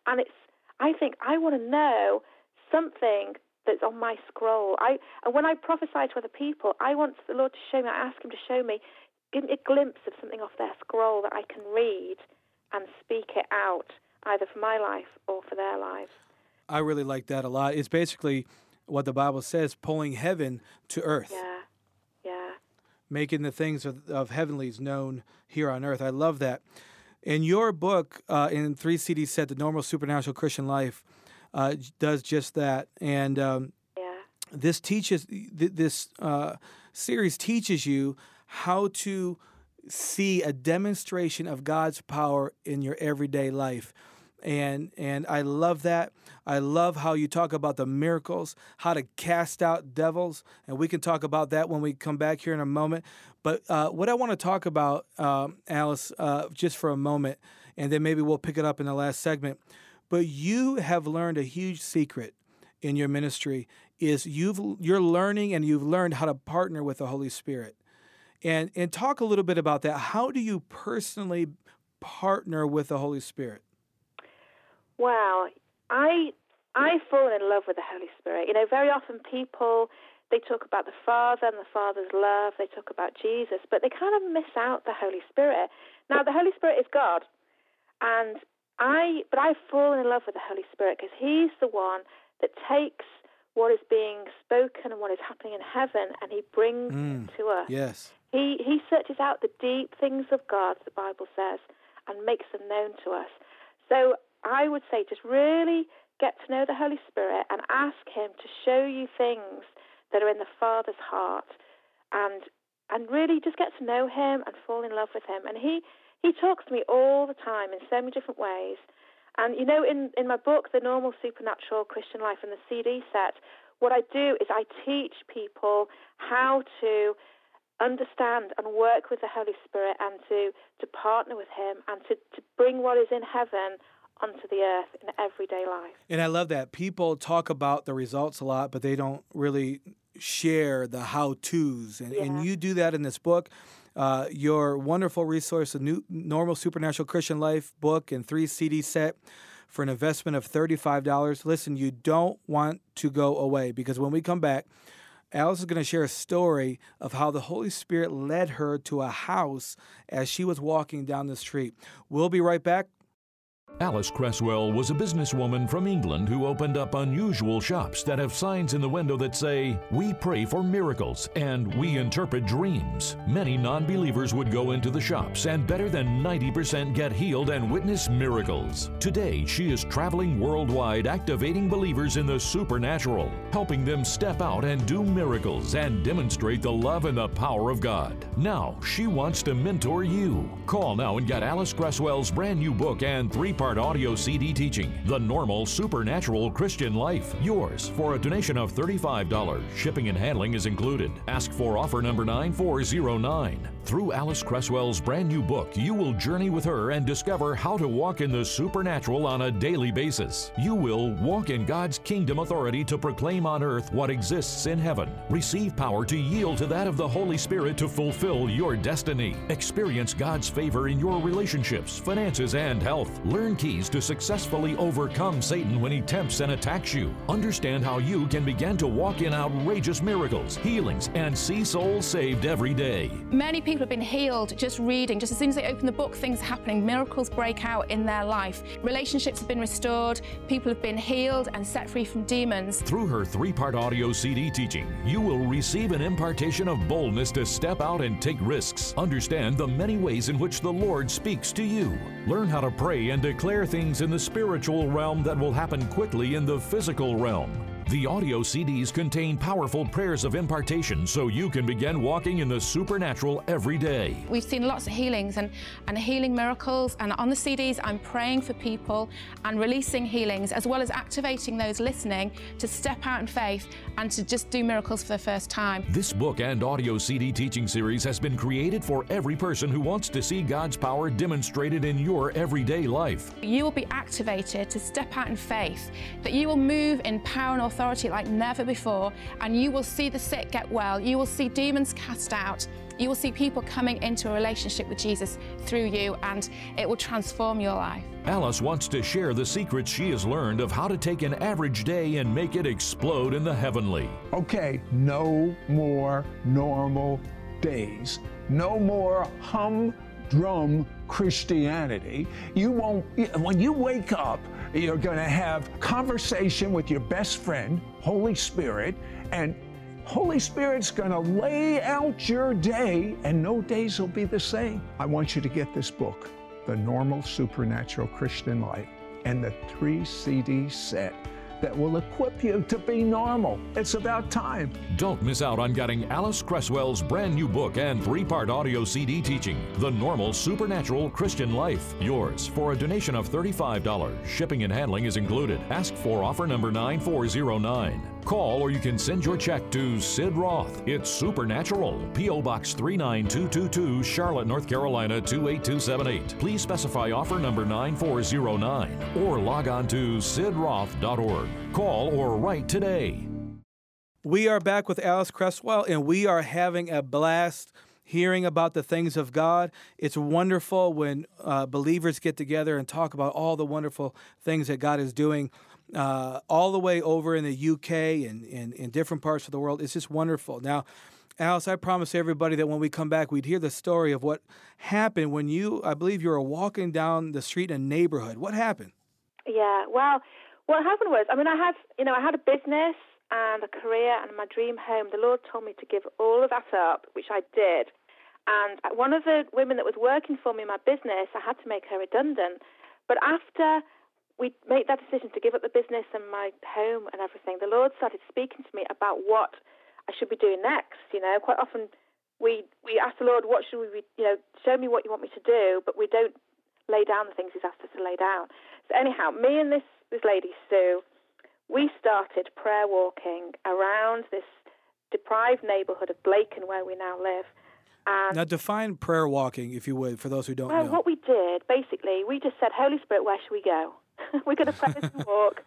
And it's, I think, I want to know something that's on my scroll. I and when I prophesy to other people, I want the Lord to show me. I ask Him to show me, give me a glimpse of something off their scroll that I can read and speak it out, either for my life or for their lives. I really like that a lot. It's basically what the Bible says, pulling heaven to earth. Yeah, yeah. Making the things of, of heavenlies known here on earth. I love that. In your book, uh, in three CD set, The Normal Supernatural Christian Life, uh, does just that. And um, yeah. this teaches, th- this uh, series teaches you how to see a demonstration of God's power in your everyday life. And and I love that. I love how you talk about the miracles, how to cast out devils, and we can talk about that when we come back here in a moment. But uh, what I want to talk about, um, Alice, uh, just for a moment, and then maybe we'll pick it up in the last segment. But you have learned a huge secret in your ministry is you've you're learning and you've learned how to partner with the Holy Spirit. And and talk a little bit about that. How do you personally partner with the Holy Spirit? Wow, I I've fallen in love with the Holy Spirit. You know, very often people they talk about the Father and the Father's love, they talk about Jesus, but they kind of miss out the Holy Spirit. Now, the Holy Spirit is God, and I, but I've fallen in love with the Holy Spirit because He's the one that takes what is being spoken and what is happening in heaven, and He brings Mm, it to us. Yes. He He searches out the deep things of God, the Bible says, and makes them known to us. So I would say just really get to know the Holy Spirit and ask Him to show you things that are in the Father's heart, and and really just get to know Him and fall in love with Him. And He He talks to me all the time in so many different ways. And you know, in in my book, The Normal Supernatural Christian Life, and the CD set, what I do is I teach people how to understand and work with the Holy Spirit and to, to partner with Him and to, to bring what is in heaven onto the earth in everyday life. And I love that people talk about the results a lot, but they don't really share the how to's. And, Yeah. and you do that in this book. Uh, your wonderful resource, the new Normal Supernatural Christian Life book and three CD set for an investment of $35. Listen, you don't want to go away because when we come back, Alice is going to share a story of how the Holy Spirit led her to a house as she was walking down the street. We'll be right back. Alice Cresswell was a businesswoman from England who opened up unusual shops that have signs in the window that say, We pray for miracles and we interpret dreams. Many non believers would go into the shops and better than 90% get healed and witness miracles. Today, she is traveling worldwide, activating believers in the supernatural, helping them step out and do miracles and demonstrate the love and the power of God. Now, she wants to mentor you. Call now and get Alice Cresswell's brand new book and three part audio CD teaching, The Normal Supernatural Christian Life. Yours for a donation of $35. Shipping and handling is included. Ask for offer number 9409. Through Alice Cresswell's brand new book, you will journey with her and discover how to walk in the supernatural on a daily basis. You will walk in God's kingdom authority to proclaim on earth what exists in heaven. Receive power to yield to that of the Holy Spirit to fulfill your destiny. Experience God's favor in your relationships, finances, and health. Learn keys to successfully overcome Satan when he tempts and attacks you. Understand how you can begin to walk in outrageous miracles, healings, and see souls saved every day. Many people have been healed just reading. Just as soon as they open the book, things are happening. Miracles break out in their life. Relationships have been restored. People have been healed and set free from demons. Through her three part audio CD teaching, you will receive an impartation of boldness to step out and take risks. Understand the many ways in which the Lord speaks to you. Learn how to pray and declare things in the spiritual realm that will happen quickly in the physical realm. The audio CDs contain powerful prayers of impartation so you can begin walking in the supernatural every day. We've seen lots of healings and, and healing miracles. And on the CDs, I'm praying for people and releasing healings, as well as activating those listening to step out in faith and to just do miracles for the first time. This book and audio CD teaching series has been created for every person who wants to see God's power demonstrated in your everyday life. You will be activated to step out in faith, that you will move in power and authority like never before, and you will see the sick get well. You will see demons cast out. You will see people coming into a relationship with Jesus through you, and it will transform your life. Alice wants to share the secrets she has learned of how to take an average day and make it explode in the heavenly. Okay, no more normal days. No more humdrum Christianity. You won't, when you wake up, you're going to have conversation with your best friend, Holy Spirit, and Holy Spirit's going to lay out your day, and no days will be the same. I want you to get this book, The Normal Supernatural Christian Life, and the three CD set that will equip you to be normal. It's about time. Don't miss out on getting Alice Cresswell's brand new book and three part audio CD teaching, The Normal Supernatural Christian Life. Yours for a donation of $35. Shipping and handling is included. Ask for offer number 9409. Call or you can send your check to Sid Roth. It's Supernatural. P.O. Box 39222, Charlotte, North Carolina 28278. Please specify offer number 9409 or log on to sidroth.org. Call or write today. We are back with Alice Cresswell, and we are having a blast hearing about the things of God. It's wonderful when uh, believers get together and talk about all the wonderful things that God is doing uh, all the way over in the UK and in different parts of the world. It's just wonderful. Now, Alice, I promised everybody that when we come back, we'd hear the story of what happened when you, I believe you were walking down the street in a neighborhood. What happened? Yeah, well, what happened was, I mean, I had, you know, I had a business and a career and my dream home. The Lord told me to give all of that up, which I did. And one of the women that was working for me in my business, I had to make her redundant. But after we made that decision to give up the business and my home and everything, the Lord started speaking to me about what I should be doing next. You know, quite often we we ask the Lord, what should we be, you know, show me what you want me to do, but we don't lay down the things He's asked us to lay down. So anyhow, me and this this lady Sue, we started prayer walking around this deprived neighbourhood of Blacon where we now live. And now, define prayer walking, if you would, for those who don't well, know. What we did, basically, we just said, Holy Spirit, where should we go? *laughs* We're going to pray and walk.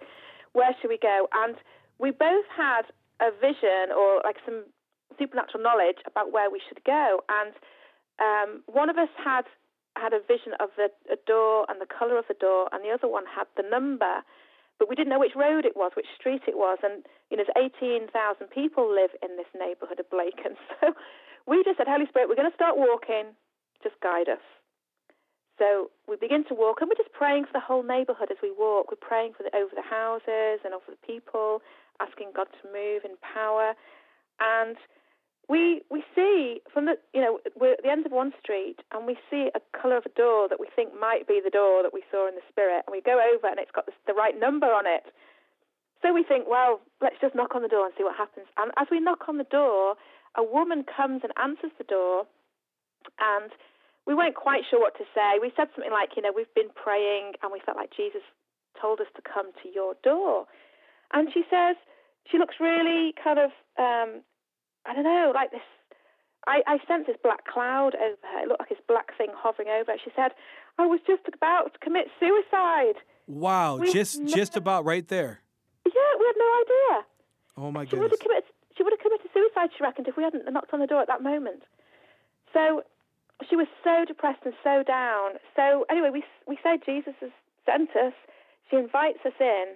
Where should we go? And we both had a vision or like some supernatural knowledge about where we should go. And um, one of us had had a vision of the a door and the colour of the door, and the other one had the number, but we didn't know which road it was, which street it was. And you know, there's 18,000 people live in this neighbourhood of Blacon, *laughs* so we just said, Holy Spirit, we're going to start walking. Just guide us. So we begin to walk, and we're just praying for the whole neighbourhood as we walk. We're praying for the, over the houses and over the people, asking God to move in power. And we we see from the you know we're at the end of one street, and we see a colour of a door that we think might be the door that we saw in the spirit, and we go over, and it's got the, the right number on it. So we think, well, let's just knock on the door and see what happens. And as we knock on the door, a woman comes and answers the door, and we weren't quite sure what to say. We said something like, you know, we've been praying and we felt like Jesus told us to come to your door. And she says, she looks really kind of, um, I don't know, like this. I, I sense this black cloud over her. It looked like this black thing hovering over her. She said, I was just about to commit suicide. Wow, we just just about right there. Yeah, we had no idea. Oh my she goodness. Would have committed, she would have committed suicide, she reckoned, if we hadn't knocked on the door at that moment. So she was so depressed and so down. So anyway, we we say Jesus has sent us. She invites us in,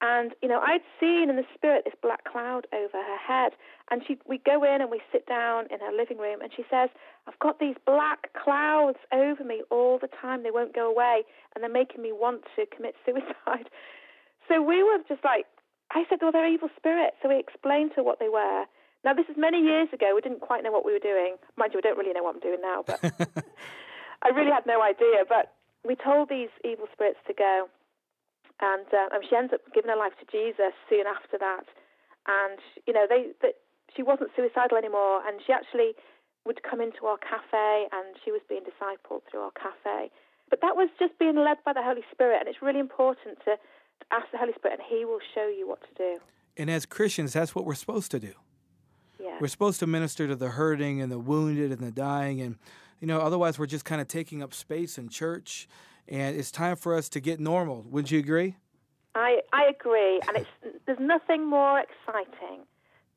and you know I'd seen in the spirit this black cloud over her head, and she we go in and we sit down in her living room, and she says, "I've got these black clouds over me all the time. They won't go away, and they're making me want to commit suicide." *laughs* So we were just like, I said, "Well, they're evil spirits." So we explained to her what they were. Now, this is many years ago. We didn't quite know what we were doing. Mind you, we don't really know what I'm doing now, but *laughs* I really had no idea. But we told these evil spirits to go. And, uh, and she ends up giving her life to Jesus soon after that. And, you know, they, she wasn't suicidal anymore. And she actually would come into our cafe and she was being discipled through our cafe. But that was just being led by the Holy Spirit. And it's really important to ask the Holy Spirit, and He will show you what to do. And as Christians, that's what we're supposed to do. We're supposed to minister to the hurting and the wounded and the dying, and you know, otherwise we're just kind of taking up space in church. And it's time for us to get normal. Would you agree? I, I agree, and it's there's nothing more exciting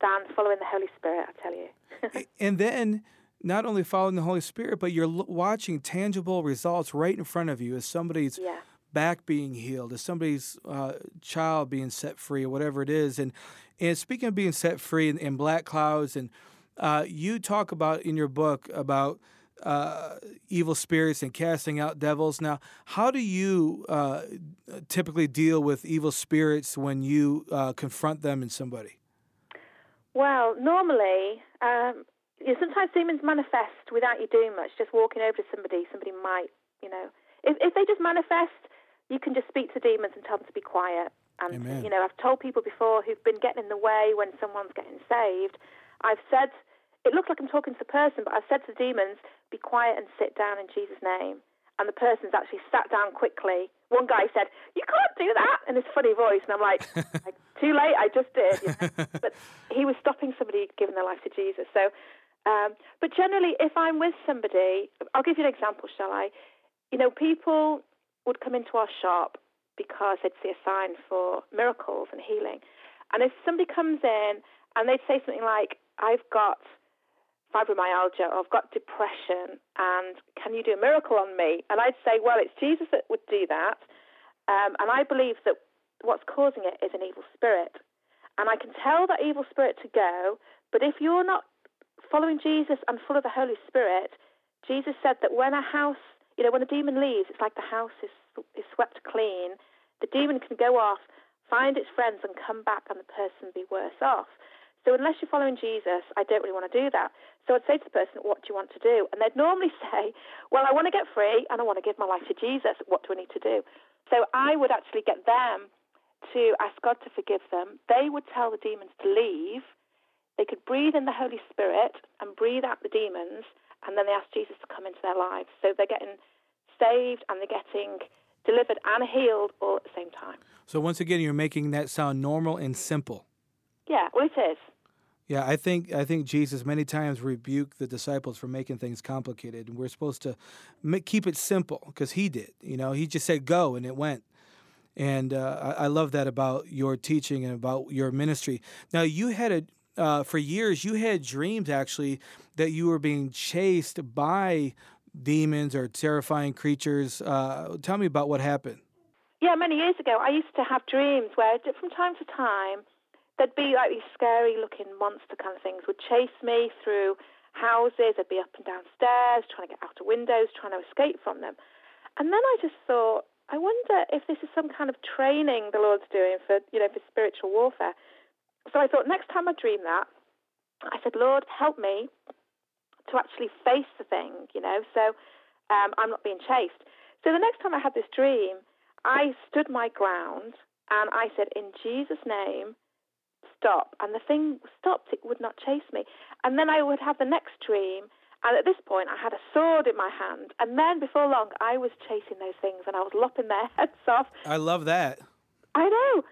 than following the Holy Spirit. I tell you. *laughs* and then not only following the Holy Spirit, but you're watching tangible results right in front of you as somebody's yeah. back being healed, as somebody's uh, child being set free, or whatever it is. And and speaking of being set free in, in black clouds, and uh, you talk about in your book about uh, evil spirits and casting out devils. Now, how do you uh, typically deal with evil spirits when you uh, confront them in somebody? Well, normally, um, you know, sometimes demons manifest without you doing much. Just walking over to somebody, somebody might, you know, if, if they just manifest, you can just speak to demons and tell them to be quiet. And Amen. you know, I've told people before who've been getting in the way when someone's getting saved. I've said it looks like I'm talking to the person, but I've said to the demons, be quiet and sit down in Jesus' name. And the person's actually sat down quickly. One guy said, You can't do that in his funny voice. And I'm like, *laughs* like Too late, I just did. You know? *laughs* but he was stopping somebody giving their life to Jesus. So, um, but generally, if I'm with somebody, I'll give you an example, shall I? You know, people would come into our shop because they'd see a sign for miracles and healing. And if somebody comes in and they'd say something like, I've got fibromyalgia or I've got depression and can you do a miracle on me? And I'd say, well, it's Jesus that would do that. Um, and I believe that what's causing it is an evil spirit. And I can tell that evil spirit to go, but if you're not following Jesus and full of the Holy Spirit, Jesus said that when a house, you know, when a demon leaves, it's like the house is, is swept clean. The demon can go off, find its friends, and come back, and the person be worse off. So unless you're following Jesus, I don't really want to do that. So I'd say to the person, what do you want to do? And they'd normally *laughs* say, well, I want to get free and I want to give my life to Jesus. What do I need to do? So I would actually get them to ask God to forgive them. They would tell the demons to leave. They could breathe in the Holy Spirit and breathe out the demons, and then they ask Jesus to come into their lives. So they're getting saved and they're getting delivered and healed all at the same time. So once again, you're making that sound normal and simple. Yeah, well, it is. Yeah, I think I think Jesus many times rebuked the disciples for making things complicated, and we're supposed to make, keep it simple because he did. You know, he just said go, and it went. And uh, I, I, love that about your teaching and about your ministry. Now, you had a uh, for years you had dreams actually that you were being chased by demons or terrifying creatures. Uh, tell me about what happened. Yeah, many years ago, I used to have dreams where, from time to time, there'd be like these scary looking monster kind of things would chase me through houses. I'd be up and down stairs, trying to get out of windows, trying to escape from them. And then I just thought, I wonder if this is some kind of training the Lord's doing for, you know, for spiritual warfare. So I thought next time I dream that, I said, Lord, help me to actually face the thing, you know, so um, I'm not being chased. So the next time I had this dream, I stood my ground and I said, in Jesus' name, stop. And the thing stopped, it would not chase me. And then I would have the next dream. And at this point, I had a sword in my hand. And then before long, I was chasing those things and I was lopping their *laughs* heads off. I love that. I know.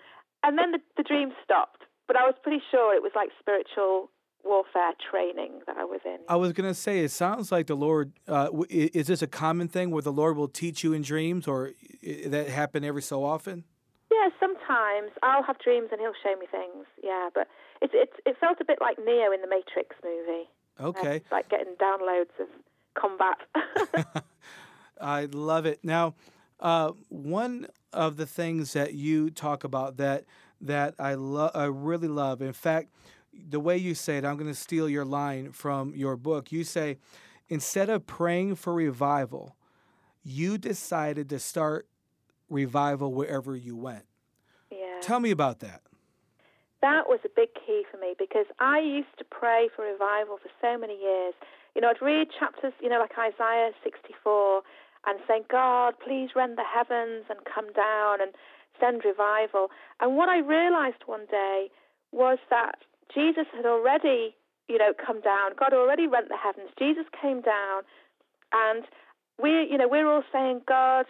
And then the, the dream stopped. But I was pretty sure it was like spiritual warfare training that I was in. I was going to say, it sounds like the Lord, uh, is this a common thing where the Lord will teach you in dreams or that happen every so often? Yeah, sometimes I'll have dreams and he'll show me things. Yeah, but it it it felt a bit like Neo in the Matrix movie. Okay. Uh, like getting downloads of combat. *laughs* *laughs* I love it. Now, uh, one of the things that you talk about that that I love, I really love. In fact, the way you say it, I'm going to steal your line from your book. You say, instead of praying for revival, you decided to start revival wherever you went. Yeah. Tell me about that. That was a big key for me because I used to pray for revival for so many years. You know, I'd read chapters, you know, like Isaiah 64 and saying, God, please rend the heavens and come down and send revival. And what I realized one day was that Jesus had already, you know, come down. God already rent the heavens. Jesus came down and we're, you know, we're all saying, God,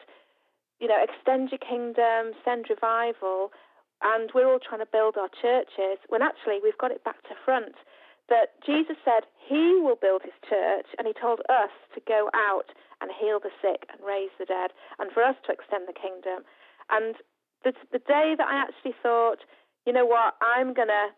you know, extend your kingdom, send revival, and we're all trying to build our churches when actually we've got it back to front. That Jesus said he will build his church, and he told us to go out and heal the sick and raise the dead, and for us to extend the kingdom. And the, the day that I actually thought, you know what, I'm going to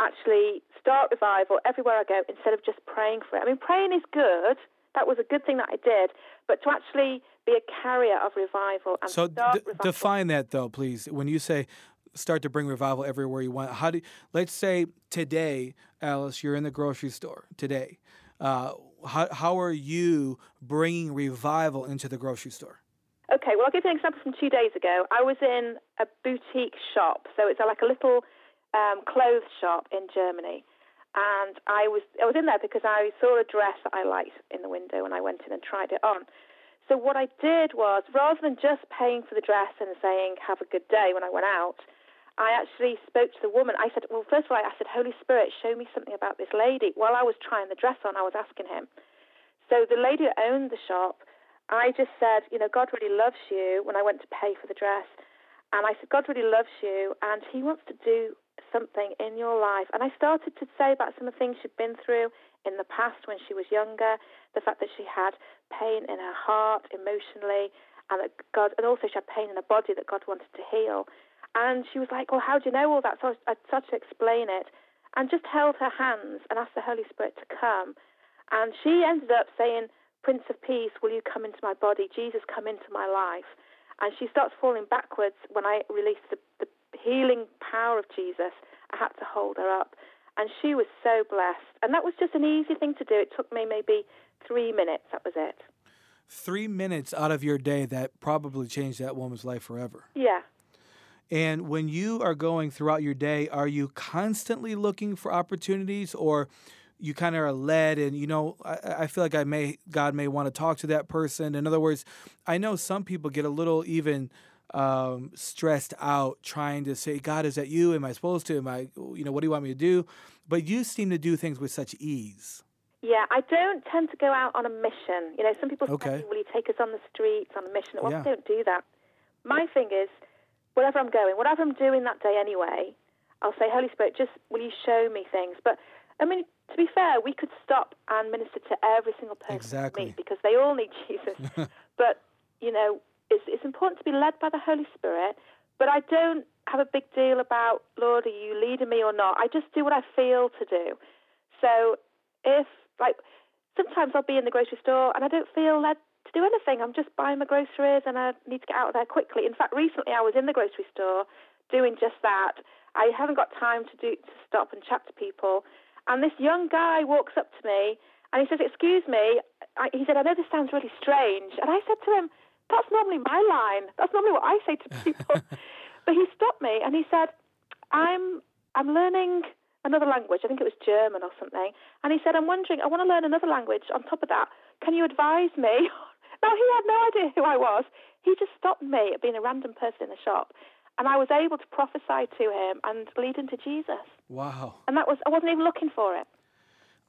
actually start revival everywhere I go instead of just praying for it. I mean, praying is good. That was a good thing that I did. But to actually be a carrier of revival and So start d- revival. define that though, please. When you say start to bring revival everywhere you want, how do let's say today, Alice, you're in the grocery store today. Uh, how how are you bringing revival into the grocery store? Okay, well, I'll give you an example from two days ago. I was in a boutique shop, so it's like a little um, clothes shop in Germany, and I was I was in there because I saw a dress that I liked in the window, and I went in and tried it on. So what I did was, rather than just paying for the dress and saying "Have a good day" when I went out, I actually spoke to the woman. I said, "Well, first of all, I said, Holy Spirit, show me something about this lady." While I was trying the dress on, I was asking him. So the lady who owned the shop I just said, you know, God really loves you when I went to pay for the dress. And I said, God really loves you and He wants to do something in your life. And I started to say about some of the things she'd been through in the past when she was younger, the fact that she had pain in her heart emotionally, and that God, and also she had pain in her body that God wanted to heal. And she was like, Well, how do you know all that? So I started to explain it and just held her hands and asked the Holy Spirit to come. And she ended up saying, Prince of Peace, will you come into my body? Jesus, come into my life. And she starts falling backwards when I released the, the healing power of Jesus. I had to hold her up. And she was so blessed. And that was just an easy thing to do. It took me maybe three minutes. That was it. Three minutes out of your day that probably changed that woman's life forever. Yeah. And when you are going throughout your day, are you constantly looking for opportunities or you kind of are led and you know I, I feel like I may God may want to talk to that person. In other words, I know some people get a little even um, stressed out trying to say, God, is that you? Am I supposed to? Am I, you know, what do you want me to do? But you seem to do things with such ease. Yeah, I don't tend to go out on a mission. You know, some people Okay. say, "Will you take us on the streets on a mission?" Well, Yeah. I don't do that. My thing is, wherever I'm going, whatever I'm doing that day anyway, I'll say, "Holy Spirit, just will you show me things?" But I mean, to be fair, we could stop and minister to every single person Exactly. we meet because they all need *laughs* Jesus. *laughs* but you know, it's, it's important to be led by the Holy Spirit. But I don't have a big deal about, Lord, are you leading me or not? I just do what I feel to do. So if, like, sometimes I'll be in the grocery store and I don't feel led to do anything. I'm just buying my groceries and I need to get out of there quickly. In fact, recently I was in the grocery store doing just that. I haven't got time to do to stop and chat to people. And this young guy walks up to me and he says, "Excuse me." I, he said, "I know this sounds really strange." And I said to him, "That's normally my line. That's normally what I say to *laughs* people." but he stopped me and he said, "I'm I'm learning another language. I think it was German or something." And he said, "I'm wondering. I want to learn another language on top of that. Can you advise me?" *laughs* now he had no idea who I was. He just stopped me at being a random person in the shop, and I was able to prophesy to him and lead him to Jesus. Wow. And that was I wasn't even looking for it.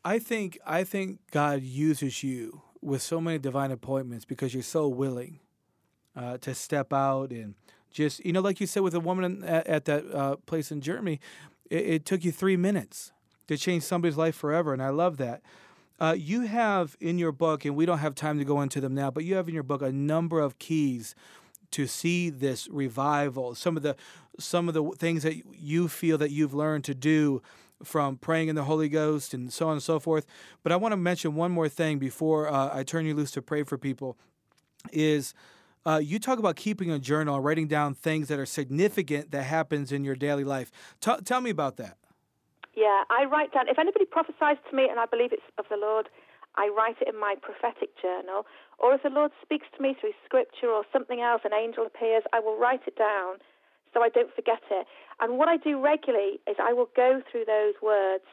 I think I think God uses you with so many divine appointments because you're so willing uh, to step out and just you know, like you said with the woman at, at that uh, place in Germany, it, it took you three minutes to change somebody's life forever, and I love that. Uh, you have in your book, and we don't have time to go into them now, but you have in your book a number of keys to see this revival. Some of the some of the things that you feel that you've learned to do from praying in the Holy Ghost and so on and so forth. But I want to mention one more thing before uh, I turn you loose to pray for people. Is uh, you talk about keeping a journal writing down things that are significant that happens in your daily life. T- tell me about that. Yeah, I write down. If anybody prophesies to me and I believe it's of the Lord, I write it in my prophetic journal. Or if the Lord speaks to me through scripture or something else, an angel appears, I will write it down so I don't forget it. And what I do regularly is I will go through those words,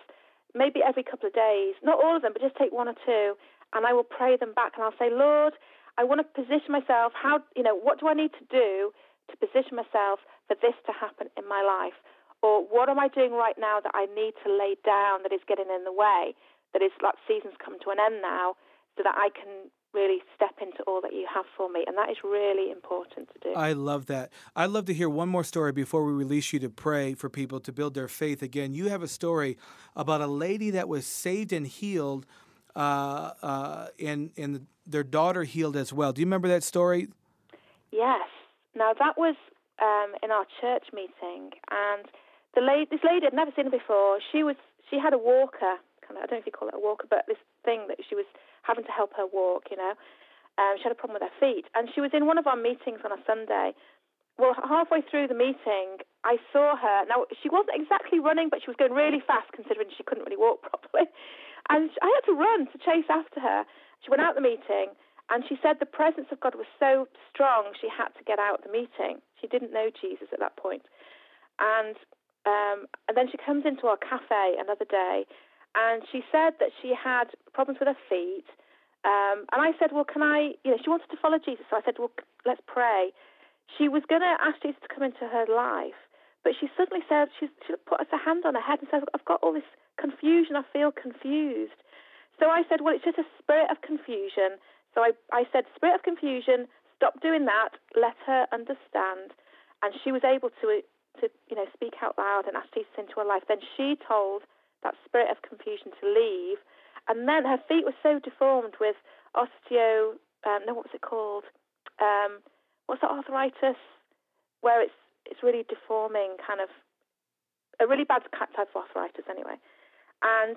maybe every couple of days, not all of them, but just take one or two, and I will pray them back and I'll say, Lord, I want to position myself. How, you know, what do I need to do to position myself for this to happen in my life? Or what am I doing right now that I need to lay down that is getting in the way, that is like seasons come to an end now, so that I can really step into all that you have for me. And that is really important to do. I love that. I'd love to hear one more story before we release you to pray for people to build their faith again. You have a story about a lady that was saved and healed, uh, uh, and and their daughter healed as well. Do you remember that story? Yes. Now that was um, in our church meeting, and the lady, this lady I'd never seen her before. She was she had a walker, kind of I don't know if you call it a walker, but this thing that she was having to help her walk. You know, um, she had a problem with her feet, and she was in one of our meetings on a Sunday. Well, halfway through the meeting, I saw her. Now she wasn't exactly running, but she was going really fast, considering she couldn't really walk *laughs* properly. And I had to run to chase after her. She went out the meeting and she said the presence of God was so strong she had to get out of the meeting. She didn't know Jesus at that point. And um, and then she comes into our cafe another day, and she said that she had problems with her feet. Um, and I said, well, can I? You know, she wanted to follow Jesus, so I said, well, let's pray. She was going to ask Jesus to come into her life, but she suddenly said she, she put her hand on her head and said, I've got all this confusion. I feel confused. So I said, well, it's just a spirit of confusion. So I, I said, Spirit of confusion, stop doing that, let her understand. And she was able to, to you know, speak out loud and ask Jesus into her life. Then she told that spirit of confusion to leave. And then her feet were so deformed with osteo, um, no, what was it called? Um, what's that arthritis? Where it's it's really deforming, kind of a really bad type of arthritis, anyway. And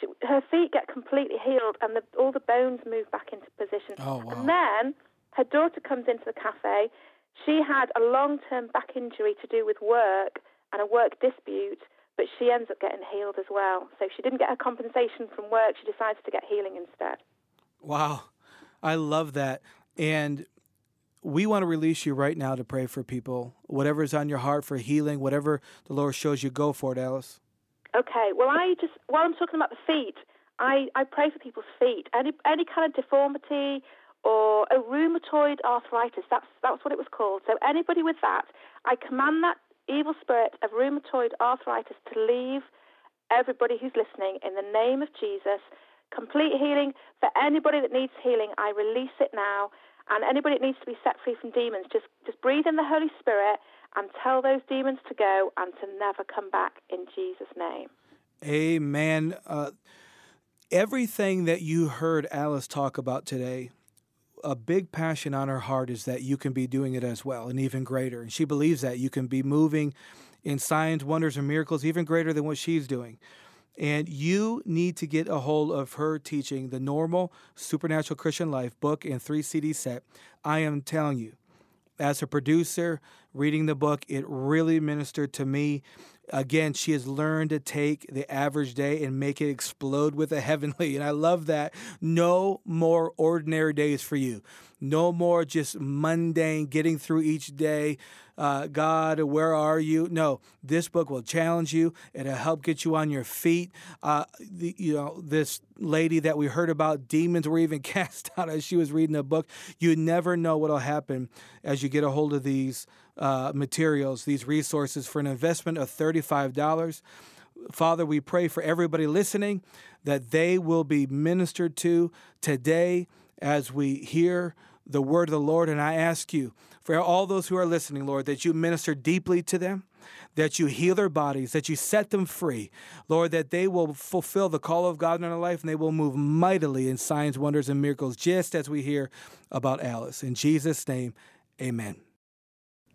she, her feet get completely healed and the, all the bones move back into position. Oh, wow. And then her daughter comes into the cafe. She had a long term back injury to do with work and a work dispute, but she ends up getting healed as well. So she didn't get her compensation from work. She decides to get healing instead. Wow. I love that. And we want to release you right now to pray for people. Whatever is on your heart for healing, whatever the Lord shows you, go for it, Alice. Okay. Well, I just while I'm talking about the feet, I, I pray for people's feet. Any any kind of deformity or a rheumatoid arthritis. That's that's what it was called. So anybody with that, I command that evil spirit of rheumatoid arthritis to leave everybody who's listening in the name of Jesus. Complete healing for anybody that needs healing. I release it now. And anybody that needs to be set free from demons, just just breathe in the Holy Spirit and tell those demons to go and to never come back in Jesus' name. Amen. Uh, everything that you heard Alice talk about today, a big passion on her heart is that you can be doing it as well and even greater. And she believes that you can be moving in signs, wonders, and miracles even greater than what she's doing. And you need to get a hold of her teaching, the Normal Supernatural Christian Life book and three CD set. I am telling you, as a producer, reading the book, it really ministered to me. Again, she has learned to take the average day and make it explode with a *laughs* heavenly. And I love that. No more ordinary days for you. No more just mundane getting through each day. Uh, God, where are you? No, this book will challenge you. It'll help get you on your feet. Uh, the, you know, this lady that we heard about, demons were even *laughs* cast out as she was reading the book. You never know what'll happen as you get a hold of these uh, materials, these resources for an investment of $35. Father, we pray for everybody listening that they will be ministered to today as we hear the word of the Lord. And I ask you, for all those who are listening, Lord, that you minister deeply to them, that you heal their bodies, that you set them free, Lord, that they will fulfill the call of God in their life and they will move mightily in signs, wonders, and miracles, just as we hear about Alice. In Jesus' name, amen.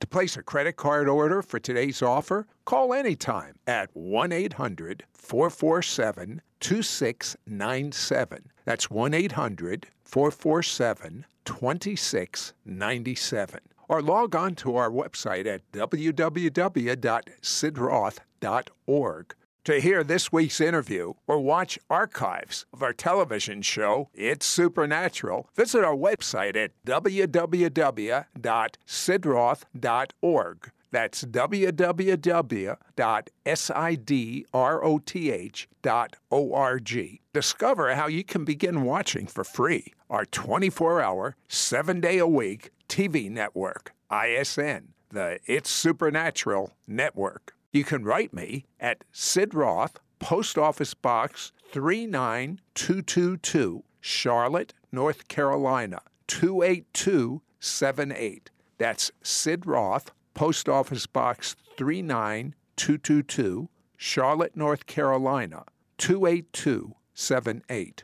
To place a credit card order for today's offer, call anytime at 1 800 447 2697. That's 1 800 447 2697. Or log on to our website at www.sidroth.org. To hear this week's interview or watch archives of our television show, It's Supernatural, visit our website at www.sidroth.org. That's www.sidroth.org. Discover how you can begin watching for free our 24 hour, 7 day a week TV network, ISN, the It's Supernatural Network. You can write me at Sid Roth, Post Office Box 39222, Charlotte, North Carolina 28278. That's Sid Roth, Post Office Box 39222, Charlotte, North Carolina 28278.